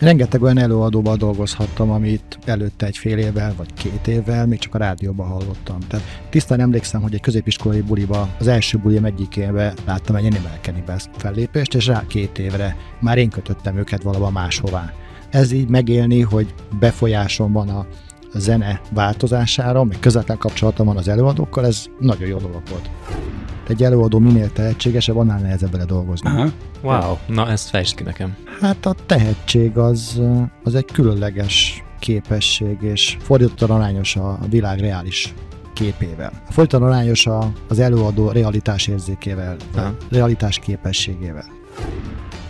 Rengeteg olyan előadóban dolgozhattam, amit előtte egy fél évvel vagy két évvel még csak a rádióban hallottam. Tehát tisztán emlékszem, hogy egy középiskolai buliba, az első bulim egyikébe láttam egy Animal fellépést, és rá két évre már én kötöttem őket valahol máshová. Ez így megélni, hogy befolyásom van a zene változására, meg közvetlen kapcsolatom van az előadókkal, ez nagyon jó dolog volt egy előadó minél tehetségesebb, annál nehezebb vele dolgozni. Aha. Wow, na ezt fejtsd ki nekem. Hát a tehetség az, az egy különleges képesség, és fordítottan arányos a világ reális képével. Fordítottan arányos a, az előadó realitás érzékével, Aha. realitás képességével.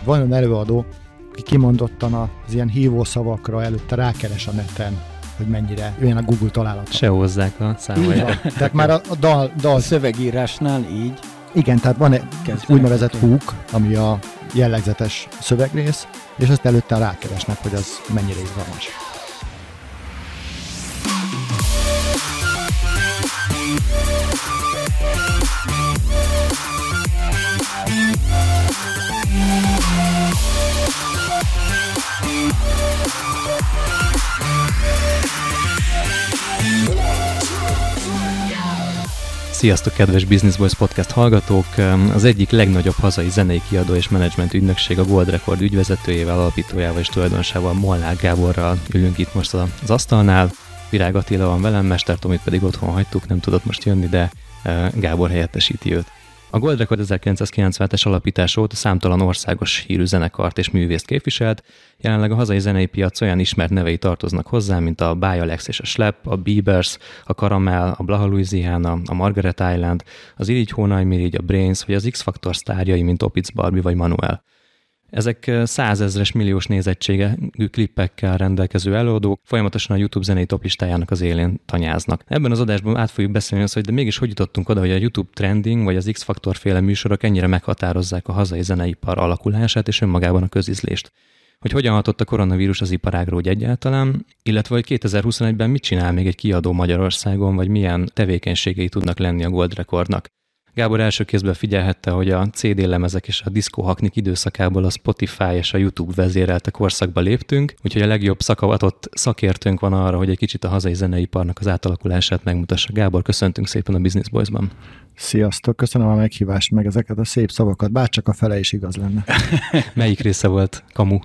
Van olyan előadó, aki kimondottan az ilyen hívó szavakra előtte rákeres a neten, hogy mennyire olyan a Google találat. Se hozzák a számoljára. Tehát már a, a dal, dal... A szövegírásnál így. Igen, tehát van egy úgynevezett hook, ami a jellegzetes szövegrész, és azt előtte rákeresnek, hogy az mennyire izgalmas. Sziasztok, kedves Business Boys Podcast hallgatók! Az egyik legnagyobb hazai zenei kiadó és menedzsment ügynökség a Gold Record ügyvezetőjével, alapítójával és tulajdonosával Molnár Gáborral ülünk itt most az asztalnál. Virág Attila van velem, Mester Tomit pedig otthon hagytuk, nem tudott most jönni, de eh, Gábor helyettesíti őt. A Gold Record 1990-es alapítás óta számtalan országos hírű zenekart és művészt képviselt, jelenleg a hazai zenei piac olyan ismert nevei tartoznak hozzá, mint a By Alex és a Slap, a Beavers, a Caramel, a Blaha Louisiana, a Margaret Island, az Irigy Hónaj Mirigy, a Brains, vagy az X-Factor sztárjai, mint Opitz Barbie vagy Manuel. Ezek százezres milliós nézettségű klippekkel rendelkező előadók folyamatosan a YouTube zenei toplistájának az élén tanyáznak. Ebben az adásban át fogjuk beszélni azt, hogy de mégis hogy jutottunk oda, hogy a YouTube trending vagy az X-faktor féle műsorok ennyire meghatározzák a hazai zeneipar alakulását és önmagában a közizlést hogy hogyan hatott a koronavírus az iparágra úgy egyáltalán, illetve hogy 2021-ben mit csinál még egy kiadó Magyarországon, vagy milyen tevékenységei tudnak lenni a Gold Recordnak. Gábor első kézben figyelhette, hogy a CD lemezek és a diszkóhaknik időszakából a Spotify és a YouTube vezérelte korszakba léptünk, úgyhogy a legjobb szakavatott szakértőnk van arra, hogy egy kicsit a hazai zeneiparnak az átalakulását megmutassa. Gábor, köszöntünk szépen a Business Boys-ban. Sziasztok, köszönöm a meghívást, meg ezeket a szép szavakat, bárcsak a fele is igaz lenne. Melyik része volt kamu?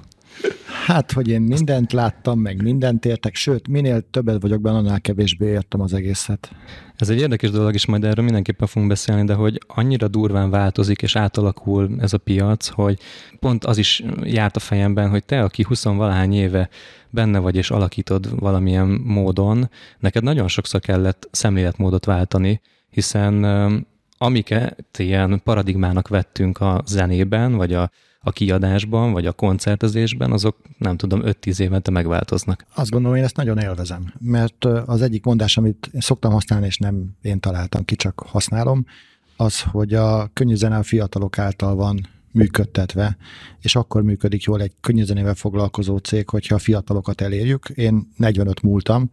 Hát, hogy én mindent láttam, meg mindent értek, sőt, minél többet vagyok benne, annál kevésbé értem az egészet. Ez egy érdekes dolog, és majd erről mindenképpen fogunk beszélni, de hogy annyira durván változik és átalakul ez a piac, hogy pont az is járt a fejemben, hogy te, aki 20 valahány éve benne vagy és alakítod valamilyen módon, neked nagyon sokszor kellett szemléletmódot váltani, hiszen amiket ilyen paradigmának vettünk a zenében, vagy a a kiadásban, vagy a koncertezésben, azok nem tudom, 5-10 évente megváltoznak. Azt gondolom, én ezt nagyon élvezem, mert az egyik mondás, amit szoktam használni, és nem én találtam ki, csak használom, az, hogy a könnyű zene a fiatalok által van működtetve, és akkor működik jól egy könnyűzenével foglalkozó cég, hogyha a fiatalokat elérjük. Én 45 múltam,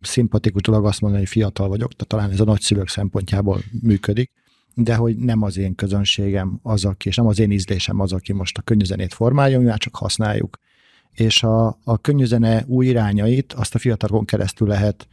szimpatikus dolog azt mondani, hogy fiatal vagyok, tehát talán ez a nagyszülők szempontjából működik, de hogy nem az én közönségem az, aki, és nem az én ízlésem az, aki most a könnyűzenét formálja, mi már csak használjuk. És a, a könnyűzene új irányait azt a fiatalokon keresztül lehet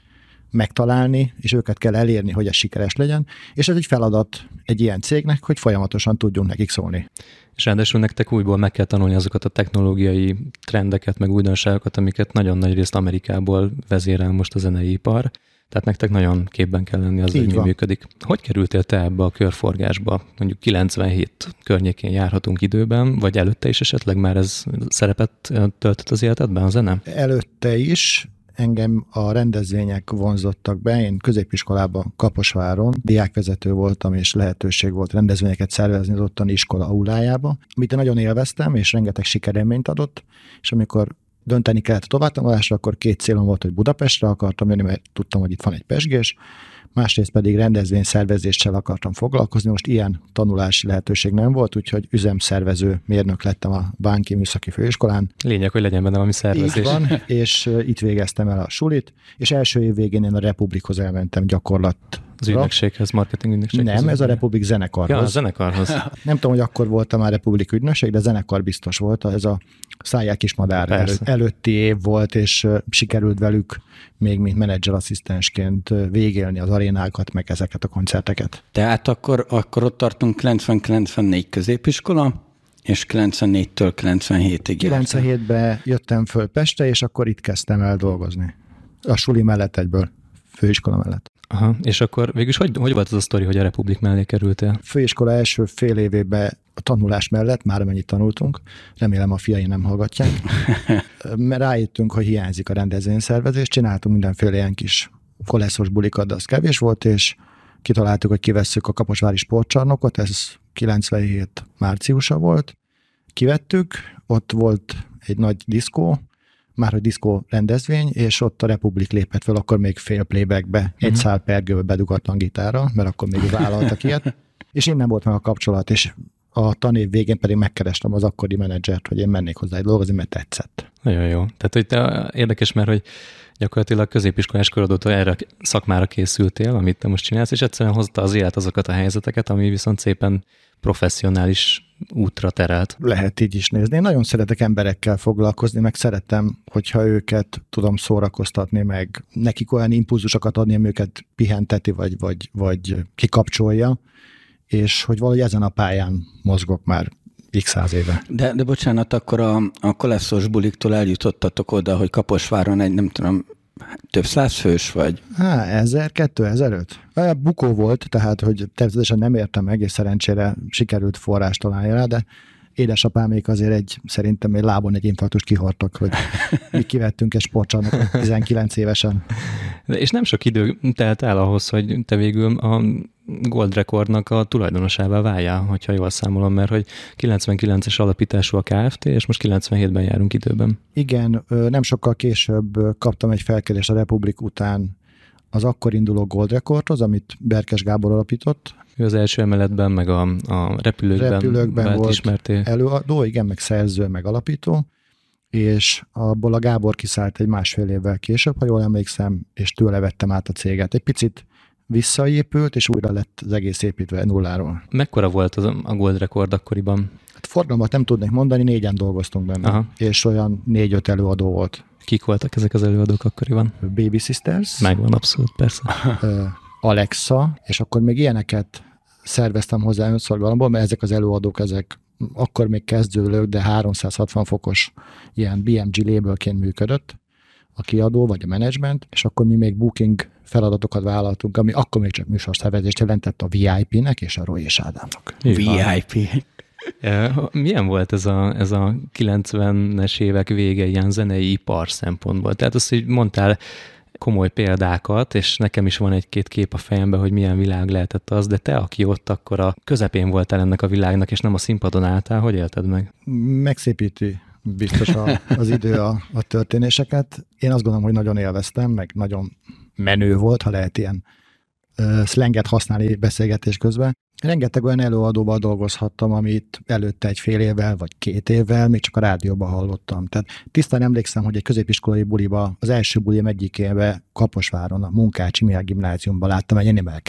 megtalálni, és őket kell elérni, hogy ez sikeres legyen, és ez egy feladat egy ilyen cégnek, hogy folyamatosan tudjunk nekik szólni. És ráadásul nektek újból meg kell tanulni azokat a technológiai trendeket, meg újdonságokat, amiket nagyon nagy részt Amerikából vezérel most a zenei ipar, tehát nektek nagyon képben kell lenni az, hogy mi működik. Hogy kerültél te ebbe a körforgásba? Mondjuk 97 környékén járhatunk időben, vagy előtte is esetleg már ez szerepet töltött az életedben a zene? Előtte is, engem a rendezvények vonzottak be. Én középiskolában Kaposváron diákvezető voltam, és lehetőség volt rendezvényeket szervezni az ottani iskola aulájába, amit nagyon élveztem, és rengeteg sikerélményt adott, és amikor dönteni kellett a továbbtanulásra, akkor két célom volt, hogy Budapestre akartam jönni, mert tudtam, hogy itt van egy pesgés, másrészt pedig rendezvény szervezéssel akartam foglalkozni. Most ilyen tanulási lehetőség nem volt, úgyhogy üzemszervező mérnök lettem a Bánki Műszaki Főiskolán. Lényeg, hogy legyen benne valami szervezés. Így van, és itt végeztem el a sulit, és első év végén én a Republikhoz elmentem gyakorlat Az ügynökséghez, marketing ügynökséghez. Nem, ez a Republik zenekarhoz. Ja, a zenekarhoz. Nem tudom, hogy akkor volt már Republik ügynökség, de zenekar biztos volt. Ez a Száják is madár elő, előtti év volt, és sikerült velük még mint menedzserasszisztensként végélni az arénákat, meg ezeket a koncerteket. Tehát akkor, akkor ott tartunk 90-94 középiskola, és 94-től 97-ig 97-ben jöttem föl Peste, és akkor itt kezdtem el dolgozni. A suli mellett egyből, főiskola mellett. Aha, és akkor végülis hogy, hogy volt az a sztori, hogy a Republik mellé kerültél? Főiskola első fél évében a tanulás mellett, már amennyit tanultunk, remélem a fiai nem hallgatják, mert rájöttünk, hogy hiányzik a rendezvényszervezés, csináltunk mindenféle ilyen kis koleszos bulikat, de az kevés volt, és kitaláltuk, hogy kivesszük a Kaposvári sportcsarnokot, ez 97 márciusa volt, kivettük, ott volt egy nagy diszkó, már hogy diszkó rendezvény, és ott a Republik lépett fel, akkor még fél playbackbe, mm-hmm. egy szál pergőbe bedugatlan gitára, mert akkor még vállaltak ilyet, és innen volt meg a kapcsolat, és a tanév végén pedig megkerestem az akkori menedzsert, hogy én mennék hozzá egy dolgozni, mert tetszett. Nagyon jó. Tehát, hogy te érdekes, mert hogy gyakorlatilag középiskolás korodótól erre szakmára készültél, amit te most csinálsz, és egyszerűen hozta az élet azokat a helyzeteket, ami viszont szépen professzionális útra terelt. Lehet így is nézni. Én nagyon szeretek emberekkel foglalkozni, meg szeretem, hogyha őket tudom szórakoztatni, meg nekik olyan impulzusokat adni, ami őket pihenteti, vagy, vagy, vagy kikapcsolja, és hogy valahogy ezen a pályán mozgok már x száz éve. De, de bocsánat, akkor a, a koleszos buliktól eljutottatok oda, hogy Kaposváron egy, nem tudom, több száz fős vagy? Há, ezer, kettő, ezelőtt. Bukó volt, tehát, hogy természetesen nem értem meg, és szerencsére sikerült forrást találni rá, de édesapámék azért egy, szerintem egy lábon egy infarktust kihortak, hogy mi kivettünk egy sportcsarnokot 19 évesen. De és nem sok idő telt el ahhoz, hogy te végül a Gold Recordnak a tulajdonosává váljál, hogyha jól számolom, mert hogy 99-es alapítású a KFT, és most 97-ben járunk időben. Igen, nem sokkal később kaptam egy felkérést a Republik után az akkor induló Gold Recordhoz, amit Berkes Gábor alapított. Ő az első emeletben, meg a, a repülőkben, repülőkben volt ismerté. előadó, igen, meg szerző, meg alapító, és abból a Gábor kiszállt egy másfél évvel később, ha jól emlékszem, és tőle vettem át a céget. Egy picit visszaépült, és újra lett az egész építve nulláról. Mekkora volt az a Gold Record akkoriban? Hát forgalmat nem tudnék mondani, négyen dolgoztunk benne, Aha. és olyan négy-öt előadó volt. Kik voltak ezek az előadók akkoriban? Baby Sisters. Megvan, abszolút, persze. Alexa, és akkor még ilyeneket szerveztem hozzá önszorgalomból, mert ezek az előadók, ezek akkor még kezdőlők, de 360 fokos ilyen BMG labelként működött a kiadó vagy a menedzsment, és akkor mi még booking feladatokat vállaltunk, ami akkor még csak műsorszervezést jelentett a VIP-nek és a Roy és Ádámnak. VIP. Milyen volt ez a, ez a 90-es évek vége ilyen zenei ipar szempontból? Tehát azt, hogy mondtál komoly példákat, és nekem is van egy-két kép a fejemben, hogy milyen világ lehetett az, de te, aki ott akkor a közepén voltál ennek a világnak, és nem a színpadon álltál, hogy élted meg? Megszépíti biztos a, az idő a, a történéseket. Én azt gondolom, hogy nagyon élveztem, meg nagyon menő volt, ha lehet ilyen slanget használni beszélgetés közben. Rengeteg olyan előadóval dolgozhattam, amit előtte egy fél évvel vagy két évvel még csak a rádióban hallottam. Tehát tisztán emlékszem, hogy egy középiskolai buliba, az első bulim egyikébe Kaposváron, a Munkácsi Mihály gimnáziumban láttam egy Animal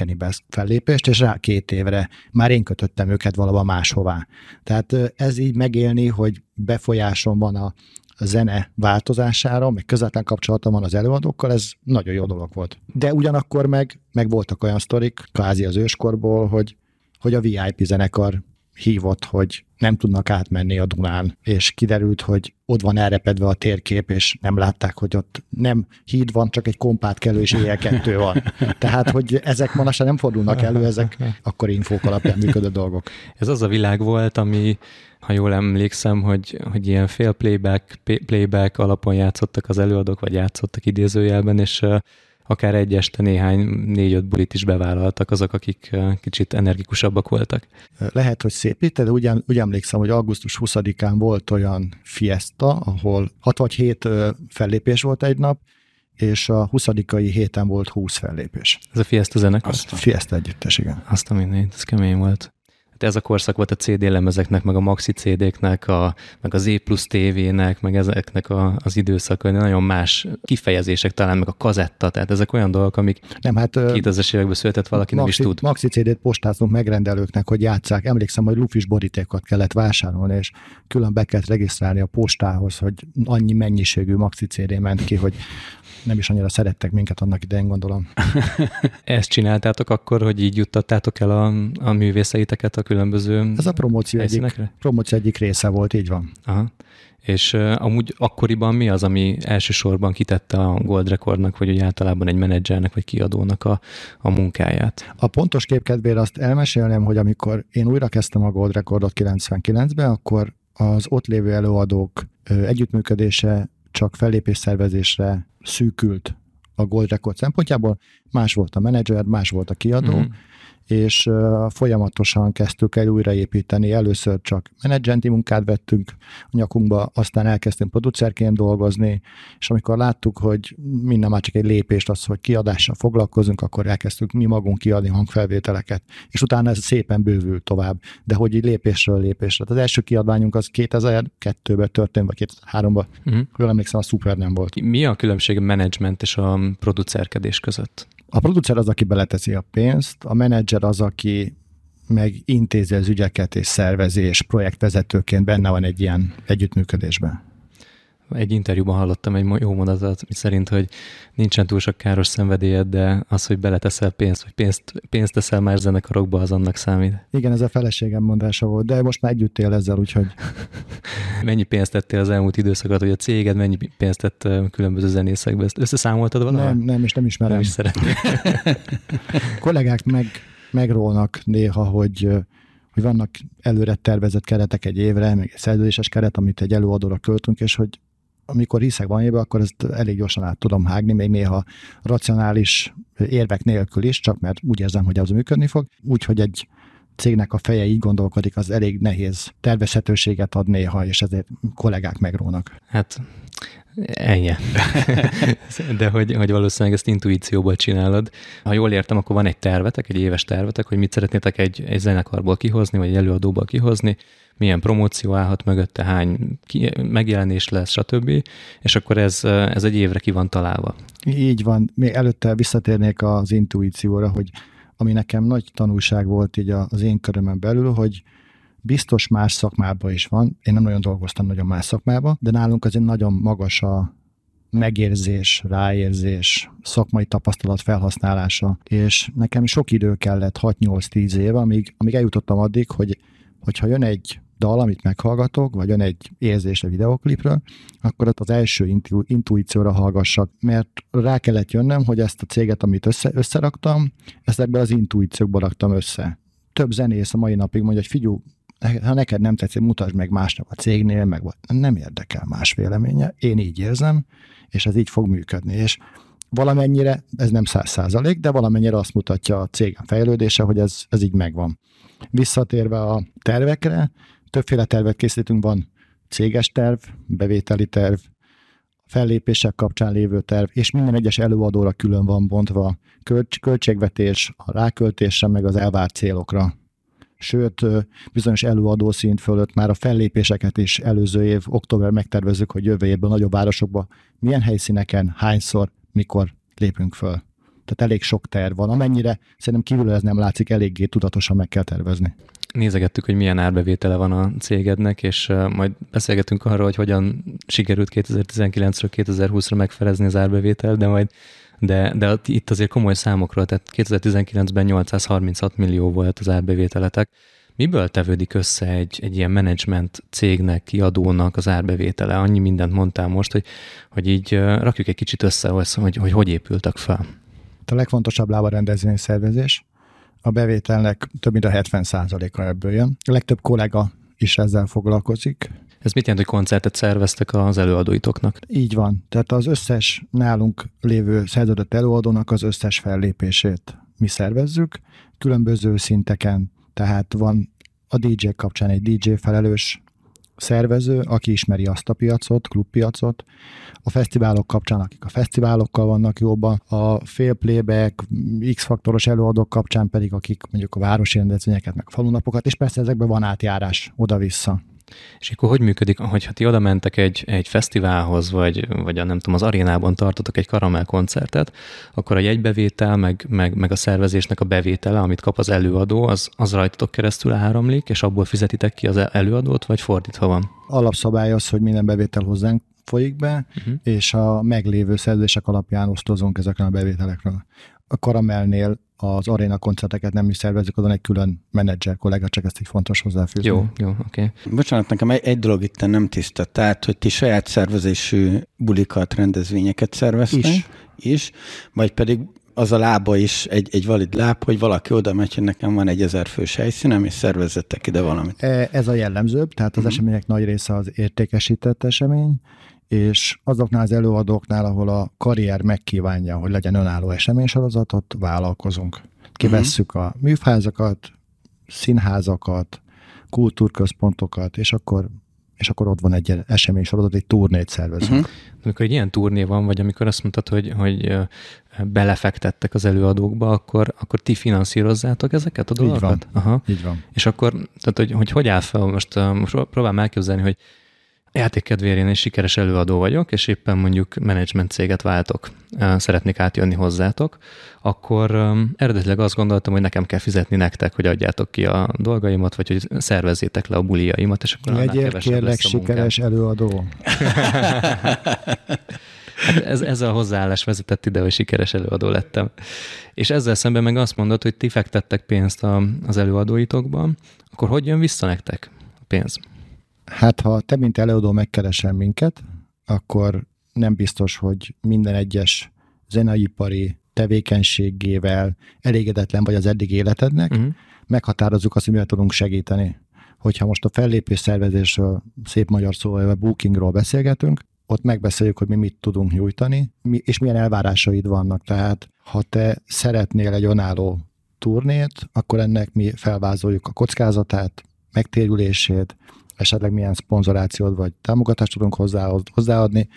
fellépést, és rá két évre már én kötöttem őket valahol máshová. Tehát ez így megélni, hogy befolyásom van a, a zene változására, meg közvetlen kapcsolatom van az előadókkal, ez nagyon jó dolog volt. De ugyanakkor meg, meg voltak olyan sztorik, kvázi az őskorból, hogy hogy a VIP zenekar hívott, hogy nem tudnak átmenni a Dunán, és kiderült, hogy ott van elrepedve a térkép, és nem látták, hogy ott nem híd van, csak egy kompát kellő, és éjjel kettő van. Tehát, hogy ezek manapság nem fordulnak elő, ezek akkor infók alapján működő dolgok. Ez az a világ volt, ami, ha jól emlékszem, hogy, hogy ilyen fél playback, playback alapon játszottak az előadók, vagy játszottak idézőjelben, és akár egy este néhány négy-öt bulit is bevállaltak azok, akik kicsit energikusabbak voltak. Lehet, hogy szép de úgy, úgy emlékszem, hogy augusztus 20-án volt olyan fiesta, ahol 6 vagy 7 fellépés volt egy nap, és a 20 héten volt 20 fellépés. Ez a Fiesta zenekar? Azt a Fiesta együttes, igen. Azt a mindent, ez kemény volt. Ez a korszak volt a CD lemezeknek, meg a maxi CD-knek, a, meg az E plusz TV-nek, meg ezeknek a, az időszak, nagyon más kifejezések talán, meg a kazetta, tehát ezek olyan dolgok, amik nem, hát, 2000-es években született valaki maxi, nem is tud. Maxi CD-t postázunk megrendelőknek, hogy játszák. Emlékszem, hogy lufis borítékot kellett vásárolni, és külön be kellett regisztrálni a postához, hogy annyi mennyiségű maxi CD ment ki, hogy nem is annyira szerettek minket annak idején, gondolom. Ezt csináltátok akkor, hogy így juttattátok el a, a művészeiteket a különböző Ez a promóció egyik, promóció egyik része volt, így van. Aha. És uh, amúgy akkoriban mi az, ami elsősorban kitette a Gold Recordnak, vagy úgy általában egy menedzsernek, vagy kiadónak a, a munkáját? A pontos kép kedvére azt elmesélném, hogy amikor én újra kezdtem a Gold Recordot 99-ben, akkor az ott lévő előadók együttműködése csak fellépésszervezésre szűkült a Gold Record szempontjából, más volt a menedzser, más volt a kiadó, mm és folyamatosan kezdtük el újraépíteni. Először csak menedzsenti munkát vettünk a nyakunkba, aztán elkezdtünk producerként dolgozni, és amikor láttuk, hogy minden már csak egy lépést az, hogy kiadással foglalkozunk, akkor elkezdtük mi magunk kiadni hangfelvételeket, és utána ez szépen bővült tovább, de hogy így lépésről lépésre. Az első kiadványunk az 2002-ben történt, vagy 2003-ban, uh-huh. jól emlékszem, a szuper nem volt. Mi a különbség a menedzsment és a producerkedés között? A producer az, aki beleteszi a pénzt, a menedzser az, aki meg intézi az ügyeket és szervezi, és projektvezetőként benne van egy ilyen együttműködésben. Egy interjúban hallottam egy jó mondatot, szerint, hogy nincsen túl sok káros szenvedélyed, de az, hogy beleteszel pénzt, vagy pénzt, pénzt teszel már zenekarokba, az annak számít. Igen, ez a feleségem mondása volt, de most már együtt él ezzel, úgyhogy... mennyi pénzt tettél az elmúlt időszakat, hogy a céged mennyi pénzt tett különböző zenészekbe? Ezt összeszámoltad valahol? Nem, nem, és nem ismerem. Nem is szeretnék. kollégák meg, megrólnak néha, hogy hogy vannak előre tervezett keretek egy évre, meg egy szerződéses keret, amit egy előadóra költünk, és hogy amikor hiszek valamibe, akkor ezt elég gyorsan át tudom hágni, még néha racionális érvek nélkül is, csak mert úgy érzem, hogy az működni fog. Úgyhogy egy cégnek a feje így gondolkodik, az elég nehéz tervezhetőséget ad néha, és ezért kollégák megrónak. Hát Ennyi. De hogy, hogy valószínűleg ezt intuícióból csinálod. Ha jól értem, akkor van egy tervetek, egy éves tervetek, hogy mit szeretnétek egy, egy zenekarból kihozni, vagy egy előadóból kihozni, milyen promóció állhat mögötte, hány ki, megjelenés lesz, stb. És akkor ez, ez egy évre ki van találva. Így van. Még előtte visszatérnék az intuícióra, hogy ami nekem nagy tanulság volt így az én körömön belül, hogy biztos más szakmában is van. Én nem nagyon dolgoztam nagyon más szakmában, de nálunk azért nagyon magas a megérzés, ráérzés, szakmai tapasztalat felhasználása, és nekem sok idő kellett, 6-8-10 év, amíg, amíg eljutottam addig, hogy hogyha jön egy dal, amit meghallgatok, vagy jön egy érzés a videoklipről, akkor ott az első intu- intuícióra hallgassak, mert rá kellett jönnöm, hogy ezt a céget, amit össze, összeraktam, ezt ebből az intuíciókból raktam össze. Több zenész a mai napig mondja, hogy figyú, ha neked nem tetszik, mutasd meg másnak a cégnél, meg nem érdekel más véleménye, én így érzem, és ez így fog működni. És valamennyire, ez nem száz százalék, de valamennyire azt mutatja a cégem fejlődése, hogy ez, ez így megvan. Visszatérve a tervekre, többféle tervet készítünk, van céges terv, bevételi terv, fellépések kapcsán lévő terv, és minden egyes előadóra külön van bontva költségvetés, a ráköltésre, meg az elvárt célokra sőt, bizonyos előadó szint fölött már a fellépéseket is előző év, október megtervezzük, hogy jövő évben nagyobb városokba milyen helyszíneken, hányszor, mikor lépünk föl. Tehát elég sok terv van, amennyire szerintem kívül ez nem látszik, eléggé tudatosan meg kell tervezni. Nézegettük, hogy milyen árbevétele van a cégednek, és majd beszélgetünk arról, hogy hogyan sikerült 2019-ről 2020-ra megfelezni az árbevétel, de majd de, de itt azért komoly számokról, tehát 2019-ben 836 millió volt az árbevételetek. Miből tevődik össze egy, egy ilyen menedzsment cégnek, kiadónak az árbevétele? Annyi mindent mondtál most, hogy, hogy így rakjuk egy kicsit össze, hogy hogy, hogy épültek fel. A legfontosabb lába rendezvény szervezés. A bevételnek több mint a 70%-a ebből jön. A legtöbb kollega is ezzel foglalkozik. Ez mit jelent, hogy koncertet szerveztek az előadóitoknak? Így van. Tehát az összes nálunk lévő szerződött előadónak az összes fellépését mi szervezzük, különböző szinteken. Tehát van a DJ kapcsán egy DJ felelős, szervező, aki ismeri azt a piacot, klubpiacot, a fesztiválok kapcsán, akik a fesztiválokkal vannak jobban, a fél playback, X-faktoros előadók kapcsán pedig, akik mondjuk a városi rendezvényeket, meg falunapokat, és persze ezekben van átjárás oda-vissza. És akkor hogy működik, hogyha ti oda mentek egy, egy fesztiválhoz, vagy, vagy a, nem tudom, az arénában tartotok egy karamell koncertet, akkor a jegybevétel, meg, meg, meg a szervezésnek a bevétele, amit kap az előadó, az, az rajtatok keresztül áramlik, és abból fizetitek ki az előadót, vagy fordítva van? Alapszabály az, hogy minden bevétel hozzánk folyik be, uh-huh. és a meglévő szerződések alapján osztozunk ezeken a bevételekről. A Karamellnél az aréna koncerteket nem is szervezik, azon egy külön menedzser kollega, csak ezt így fontos hozzáfűzni. Jó, jó, oké. Okay. Bocsánat, nekem egy, egy dolog itt nem tiszta, tehát, hogy ti saját szervezésű bulikat, rendezvényeket szerveztek, is, is vagy pedig az a lába is egy, egy valid láb, hogy valaki oda megy, hogy nekem van egy ezer fős helyszínem, és szervezettek ide valamit. E, ez a jellemzőbb, tehát az uh-huh. események nagy része az értékesített esemény, és azoknál az előadóknál, ahol a karrier megkívánja, hogy legyen önálló eseménysorozatot, vállalkozunk. Kivesszük uh-huh. a műfázakat, színházakat, kultúrközpontokat, és akkor és akkor ott van egy eseménysorozat, egy turnét szervezünk. Uh-huh. Amikor egy ilyen turné van, vagy amikor azt mondtad, hogy, hogy belefektettek az előadókba, akkor, akkor ti finanszírozzátok ezeket a dolgokat? Így van. Aha. Így van. És akkor, tehát hogy, hogy, hogy áll fel, most, most próbálom elképzelni, hogy játékkedvérén egy sikeres előadó vagyok, és éppen mondjuk menedzsment céget váltok, szeretnék átjönni hozzátok, akkor eredetileg azt gondoltam, hogy nekem kell fizetni nektek, hogy adjátok ki a dolgaimat, vagy hogy szervezzétek le a buliaimat, és akkor Legyél kérlek sikeres előadó. Hát ez, ez a hozzáállás vezetett ide, hogy sikeres előadó lettem. És ezzel szemben meg azt mondod, hogy ti fektettek pénzt a, az előadóitokba, akkor hogy jön vissza nektek a pénz? Hát, ha te, mint előadó megkeresel minket, akkor nem biztos, hogy minden egyes zeneipari tevékenységével elégedetlen vagy az eddig életednek, uh-huh. meghatározzuk azt, hogy mivel tudunk segíteni. Hogyha most a fellépés szervezésről, szép magyar szóval, a bookingról beszélgetünk, ott megbeszéljük, hogy mi mit tudunk nyújtani, mi, és milyen elvárásaid vannak. Tehát, ha te szeretnél egy önálló turnét, akkor ennek mi felvázoljuk a kockázatát, megtérülését, esetleg milyen szponzorációt vagy támogatást tudunk hozzá, hozzáadni,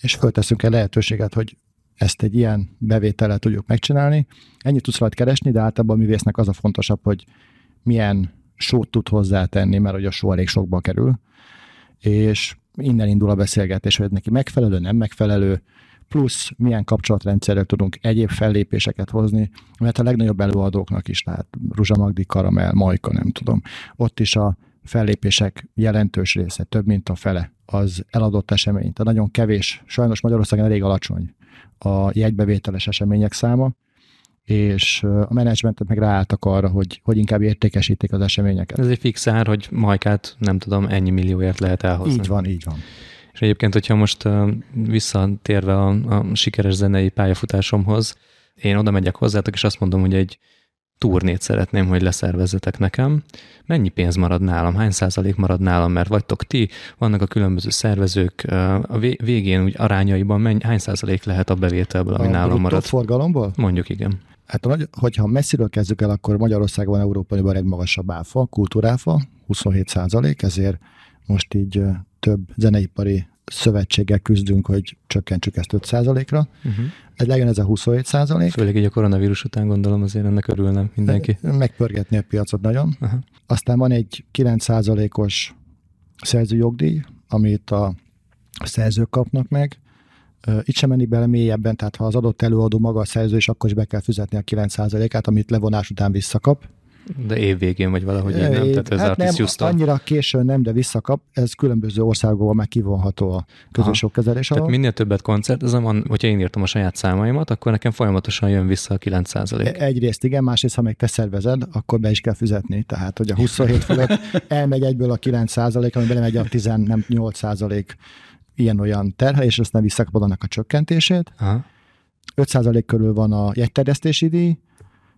és fölteszünk el lehetőséget, hogy ezt egy ilyen bevétellel tudjuk megcsinálni. Ennyit tudsz rajta keresni, de általában a művésznek az a fontosabb, hogy milyen sót tud hozzátenni, mert hogy a só elég sokba kerül, és innen indul a beszélgetés, hogy neki megfelelő, nem megfelelő, plusz milyen kapcsolatrendszerrel tudunk egyéb fellépéseket hozni, mert a legnagyobb előadóknak is, tehát Ruzsa Magdi, Karamel, Majka, nem tudom, ott is a fellépések jelentős része, több mint a fele, az eladott esemény. Tehát nagyon kevés, sajnos Magyarországon elég alacsony a jegybevételes események száma, és a menedzsmentet meg ráálltak arra, hogy, hogy inkább értékesítik az eseményeket. Ez egy fix ár, hogy majkát nem tudom, ennyi millióért lehet elhozni. Így van, így van. És egyébként, hogyha most visszatérve a, a sikeres zenei pályafutásomhoz, én oda megyek hozzátok, és azt mondom, hogy egy turnét szeretném, hogy leszervezzetek nekem. Mennyi pénz marad nálam? Hány százalék marad nálam? Mert vagytok ti, vannak a különböző szervezők. A végén úgy arányaiban mennyi, hány százalék lehet a bevételből, ami a nálam marad? forgalomból? Mondjuk igen. Hát hogyha messziről kezdjük el, akkor Magyarországon Európában egy magasabb áfa, kultúráfa, 27 százalék, ezért most így több zeneipari szövetséggel küzdünk, hogy csökkentsük ezt 5%-ra. Uh-huh. Ez legyen ez a 27 százalék. Főleg így a koronavírus után gondolom azért ennek örülne mindenki. Megpörgetni a piacot nagyon. Uh-huh. Aztán van egy 9 százalékos szerzőjogdíj, amit a szerzők kapnak meg. Itt sem menni bele mélyebben, tehát ha az adott előadó maga a szerző, és akkor is be kell fizetni a 9%-át, amit levonás után visszakap. De évvégén vagy valahogy így nem? Tehát ez hát nem, annyira későn nem, de visszakap. Ez különböző országokban meg kivonható a közös kezelés Tehát minél többet van, hogyha én írtam a saját számaimat, akkor nekem folyamatosan jön vissza a 9% Egyrészt igen, másrészt, ha még te szervezed, akkor be is kell fizetni. Tehát, hogy a 27 fölött elmegy egyből a 9 százalék, ami belemegy a 18 százalék ilyen-olyan terhelés, és aztán visszakapod annak a csökkentését. Aha. 5 körül van a jegyterjesztési díj,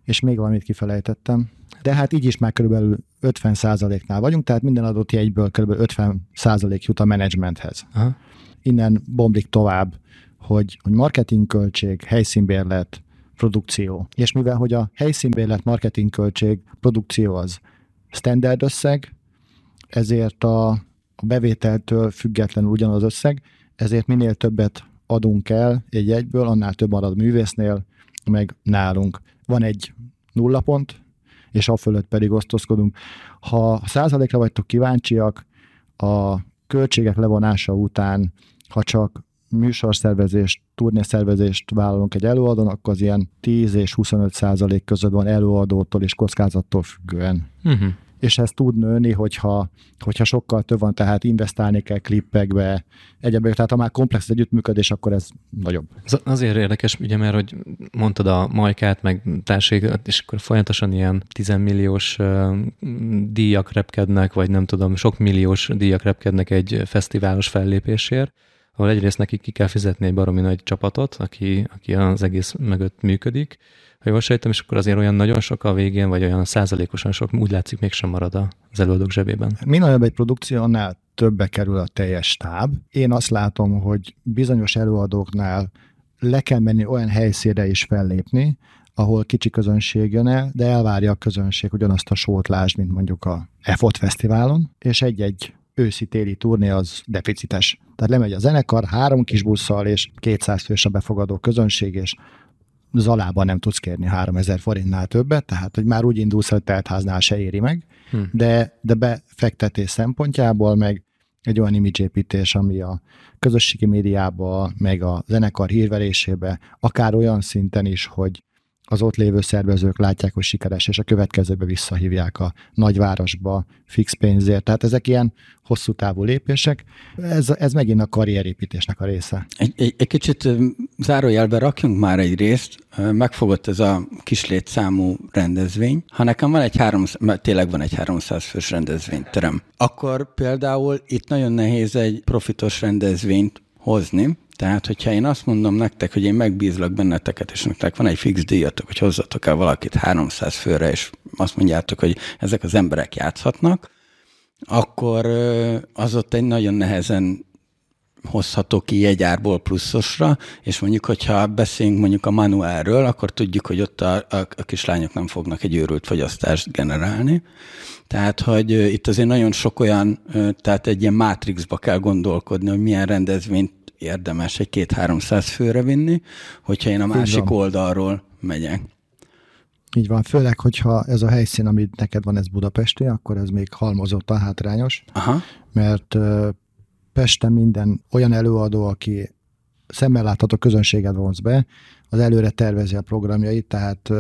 és még valamit kifelejtettem de hát így is már körülbelül 50%-nál vagyunk, tehát minden adott jegyből kb. 50% jut a menedzsmenthez. Aha. Innen bomlik tovább, hogy, hogy marketingköltség, helyszínbérlet, produkció. És mivel, hogy a helyszínbérlet, marketingköltség, produkció az standard összeg, ezért a, a bevételtől függetlenül ugyanaz összeg, ezért minél többet adunk el egy egyből, annál több marad művésznél, meg nálunk. Van egy nulla pont, és a fölött pedig osztozkodunk. Ha százalékra vagytok kíváncsiak, a költségek levonása után, ha csak műsorszervezést, turnészervezést vállalunk egy előadón, akkor az ilyen 10 és 25 százalék között van előadótól és kockázattól függően. Uh-huh és ez tud nőni, hogyha, hogyha sokkal több van, tehát investálni kell klippekbe, egyebek, tehát ha már komplex együttműködés, akkor ez nagyobb. Az azért érdekes, ugye, mert hogy mondtad a Majkát, meg társéget, és akkor folyamatosan ilyen 10 milliós díjak repkednek, vagy nem tudom, sok milliós díjak repkednek egy fesztiválos fellépésért, ahol egyrészt nekik ki kell fizetni egy baromi nagy csapatot, aki, aki az egész mögött működik, ha jól sejtem, és akkor azért olyan nagyon sok a végén, vagy olyan százalékosan sok, úgy látszik, mégsem marad az előadók zsebében. Mi nagyobb egy produkció, annál többe kerül a teljes stáb. Én azt látom, hogy bizonyos előadóknál le kell menni olyan helyszínre is fellépni, ahol kicsi közönség jön el, de elvárja a közönség ugyanazt a sót lásd, mint mondjuk a EFOT fesztiválon, és egy-egy őszi-téli turné az deficites. Tehát lemegy a zenekar három kis busszal, és 200 fős a befogadó közönség, és Zalában nem tudsz kérni 3000 forintnál többet, tehát hogy már úgy indulsz, hogy teltháznál se éri meg, hmm. de, de befektetés szempontjából meg egy olyan imidzsépítés, ami a közösségi médiába, meg a zenekar hírverésébe, akár olyan szinten is, hogy az ott lévő szervezők látják, hogy sikeres, és a következőbe visszahívják a nagyvárosba fix pénzért. Tehát ezek ilyen hosszú távú lépések. Ez, ez megint a karrierépítésnek a része. Egy, egy, egy kicsit zárójelbe rakjunk már egy részt. Megfogott ez a kis létszámú rendezvény. Ha nekem van egy 300, tényleg van egy 300 fős rendezvényterem, akkor például itt nagyon nehéz egy profitos rendezvényt hozni, tehát, hogyha én azt mondom nektek, hogy én megbízlak benneteket, és nektek van egy fix díjatok, hogy hozzatok el valakit 300 főre, és azt mondjátok, hogy ezek az emberek játszhatnak, akkor az ott egy nagyon nehezen hozható ki jegyárból pluszosra, és mondjuk, hogyha beszélünk mondjuk a manuálről, akkor tudjuk, hogy ott a, a, a kislányok nem fognak egy őrült fogyasztást generálni. Tehát, hogy itt azért nagyon sok olyan, tehát egy ilyen mátrixba kell gondolkodni, hogy milyen rendezvényt érdemes egy két-háromszáz főre vinni, hogyha én a másik oldalról megyek. Így van, főleg, hogyha ez a helyszín, amit neked van, ez budapesti, akkor ez még halmozottan hátrányos, Aha. mert Pesten minden olyan előadó, aki szemmel látható közönséget vonz be, az előre tervezi a programjait, tehát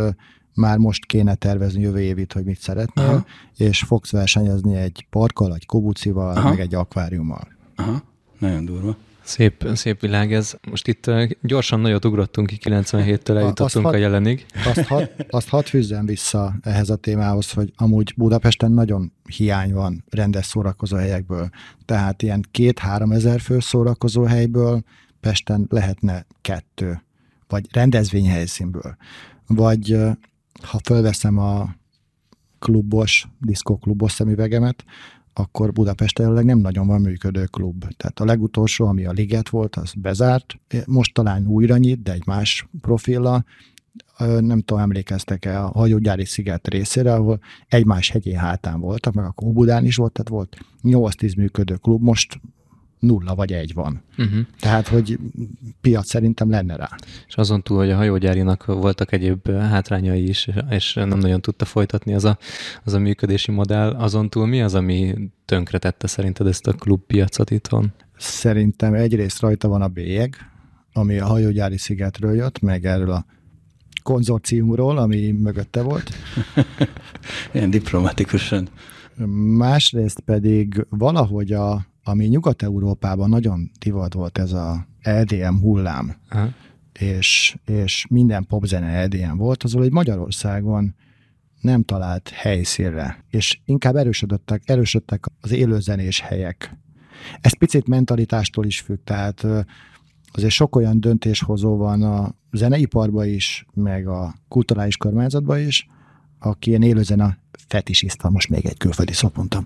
már most kéne tervezni jövő évit, hogy mit szeretnél, Aha. és fogsz versenyezni egy parkkal, egy kobucival, Aha. meg egy akváriummal. Aha, nagyon durva. Szép, szép világ ez. Most itt gyorsan nagyot ugrottunk ki, 97-től eljutottunk a jelenig. Azt hadd azt had fűzzem vissza ehhez a témához, hogy amúgy Budapesten nagyon hiány van rendes szórakozó helyekből. Tehát ilyen két-három ezer fő szórakozó helyből Pesten lehetne kettő, vagy rendezvényhelyszínből. Vagy ha fölveszem a klubos, diszkóklubos szemüvegemet, akkor Budapesten jelenleg nem nagyon van működő klub. Tehát a legutolsó, ami a Liget volt, az bezárt. Most talán újra nyit, de egy más profilla. Nem tudom, emlékeztek-e a hajógyári sziget részére, ahol egymás hegyén hátán voltak, meg a Kóbudán is volt, tehát volt 8-10 működő klub, most nulla vagy egy van. Uh-huh. Tehát, hogy piac szerintem lenne rá. És azon túl, hogy a hajógyárinak voltak egyéb hátrányai is, és nem nagyon tudta folytatni az a, az a működési modell, azon túl mi az, ami tönkretette szerinted ezt a klubpiacot itthon? Szerintem egyrészt rajta van a bélyeg, ami a hajógyári szigetről jött, meg erről a konzorciumról, ami mögötte volt. Ilyen diplomatikusan. Másrészt pedig valahogy a ami Nyugat-Európában nagyon divat volt ez a EDM hullám, Aha. és, és minden popzene EDM volt, azon, hogy Magyarországon nem talált helyszínre, és inkább erősödöttek, erősödtek az élőzenés helyek. Ez picit mentalitástól is függ, tehát azért sok olyan döntéshozó van a zeneiparban is, meg a kulturális kormányzatban is, aki ilyen élőzene fetisista, most még egy külföldi szót mondtam,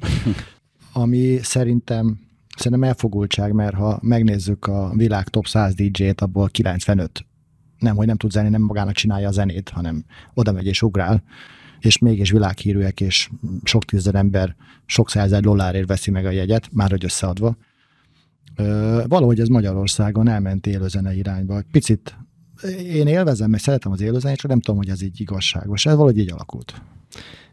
ami szerintem Szerintem elfogultság, mert ha megnézzük a világ top 100 DJ-t, abból 95 nem, hogy nem tud zenni, nem magának csinálja a zenét, hanem oda megy és ugrál, és mégis világhírűek, és sok tízezer ember sok százezer dollárért veszi meg a jegyet, már hogy összeadva. Valahogy ez Magyarországon elment élőzene irányba. Picit én élvezem, mert szeretem az élőzenét, csak nem tudom, hogy ez így igazságos. Ez valahogy így alakult.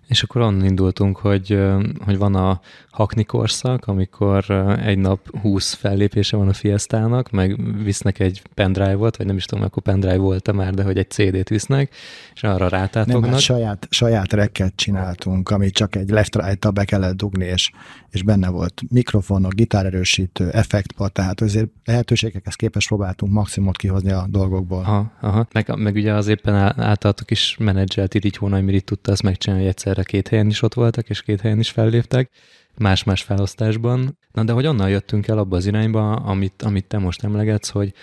És akkor onnan indultunk, hogy, hogy van a hakni korszak, amikor egy nap 20 fellépése van a Fiestának, meg visznek egy pendrive-ot, vagy nem is tudom, akkor pendrive volt-e már, de hogy egy CD-t visznek, és arra rátátognak. Nem, hát saját, saját rekket csináltunk, ami csak egy left right be kellett dugni, és, és benne volt mikrofonok, gitárerősítő, effektpad, tehát azért lehetőségekhez képest próbáltunk maximumot kihozni a dolgokból. Aha, aha. Meg, meg ugye az éppen általatok is menedzselt így hónap, itt tudta ezt megcsinálni, hogy egyszerre két helyen is ott voltak, és két helyen is felléptek más-más felosztásban. Na de hogy onnan jöttünk el abba az irányba, amit, amit te most emlegetsz, hogy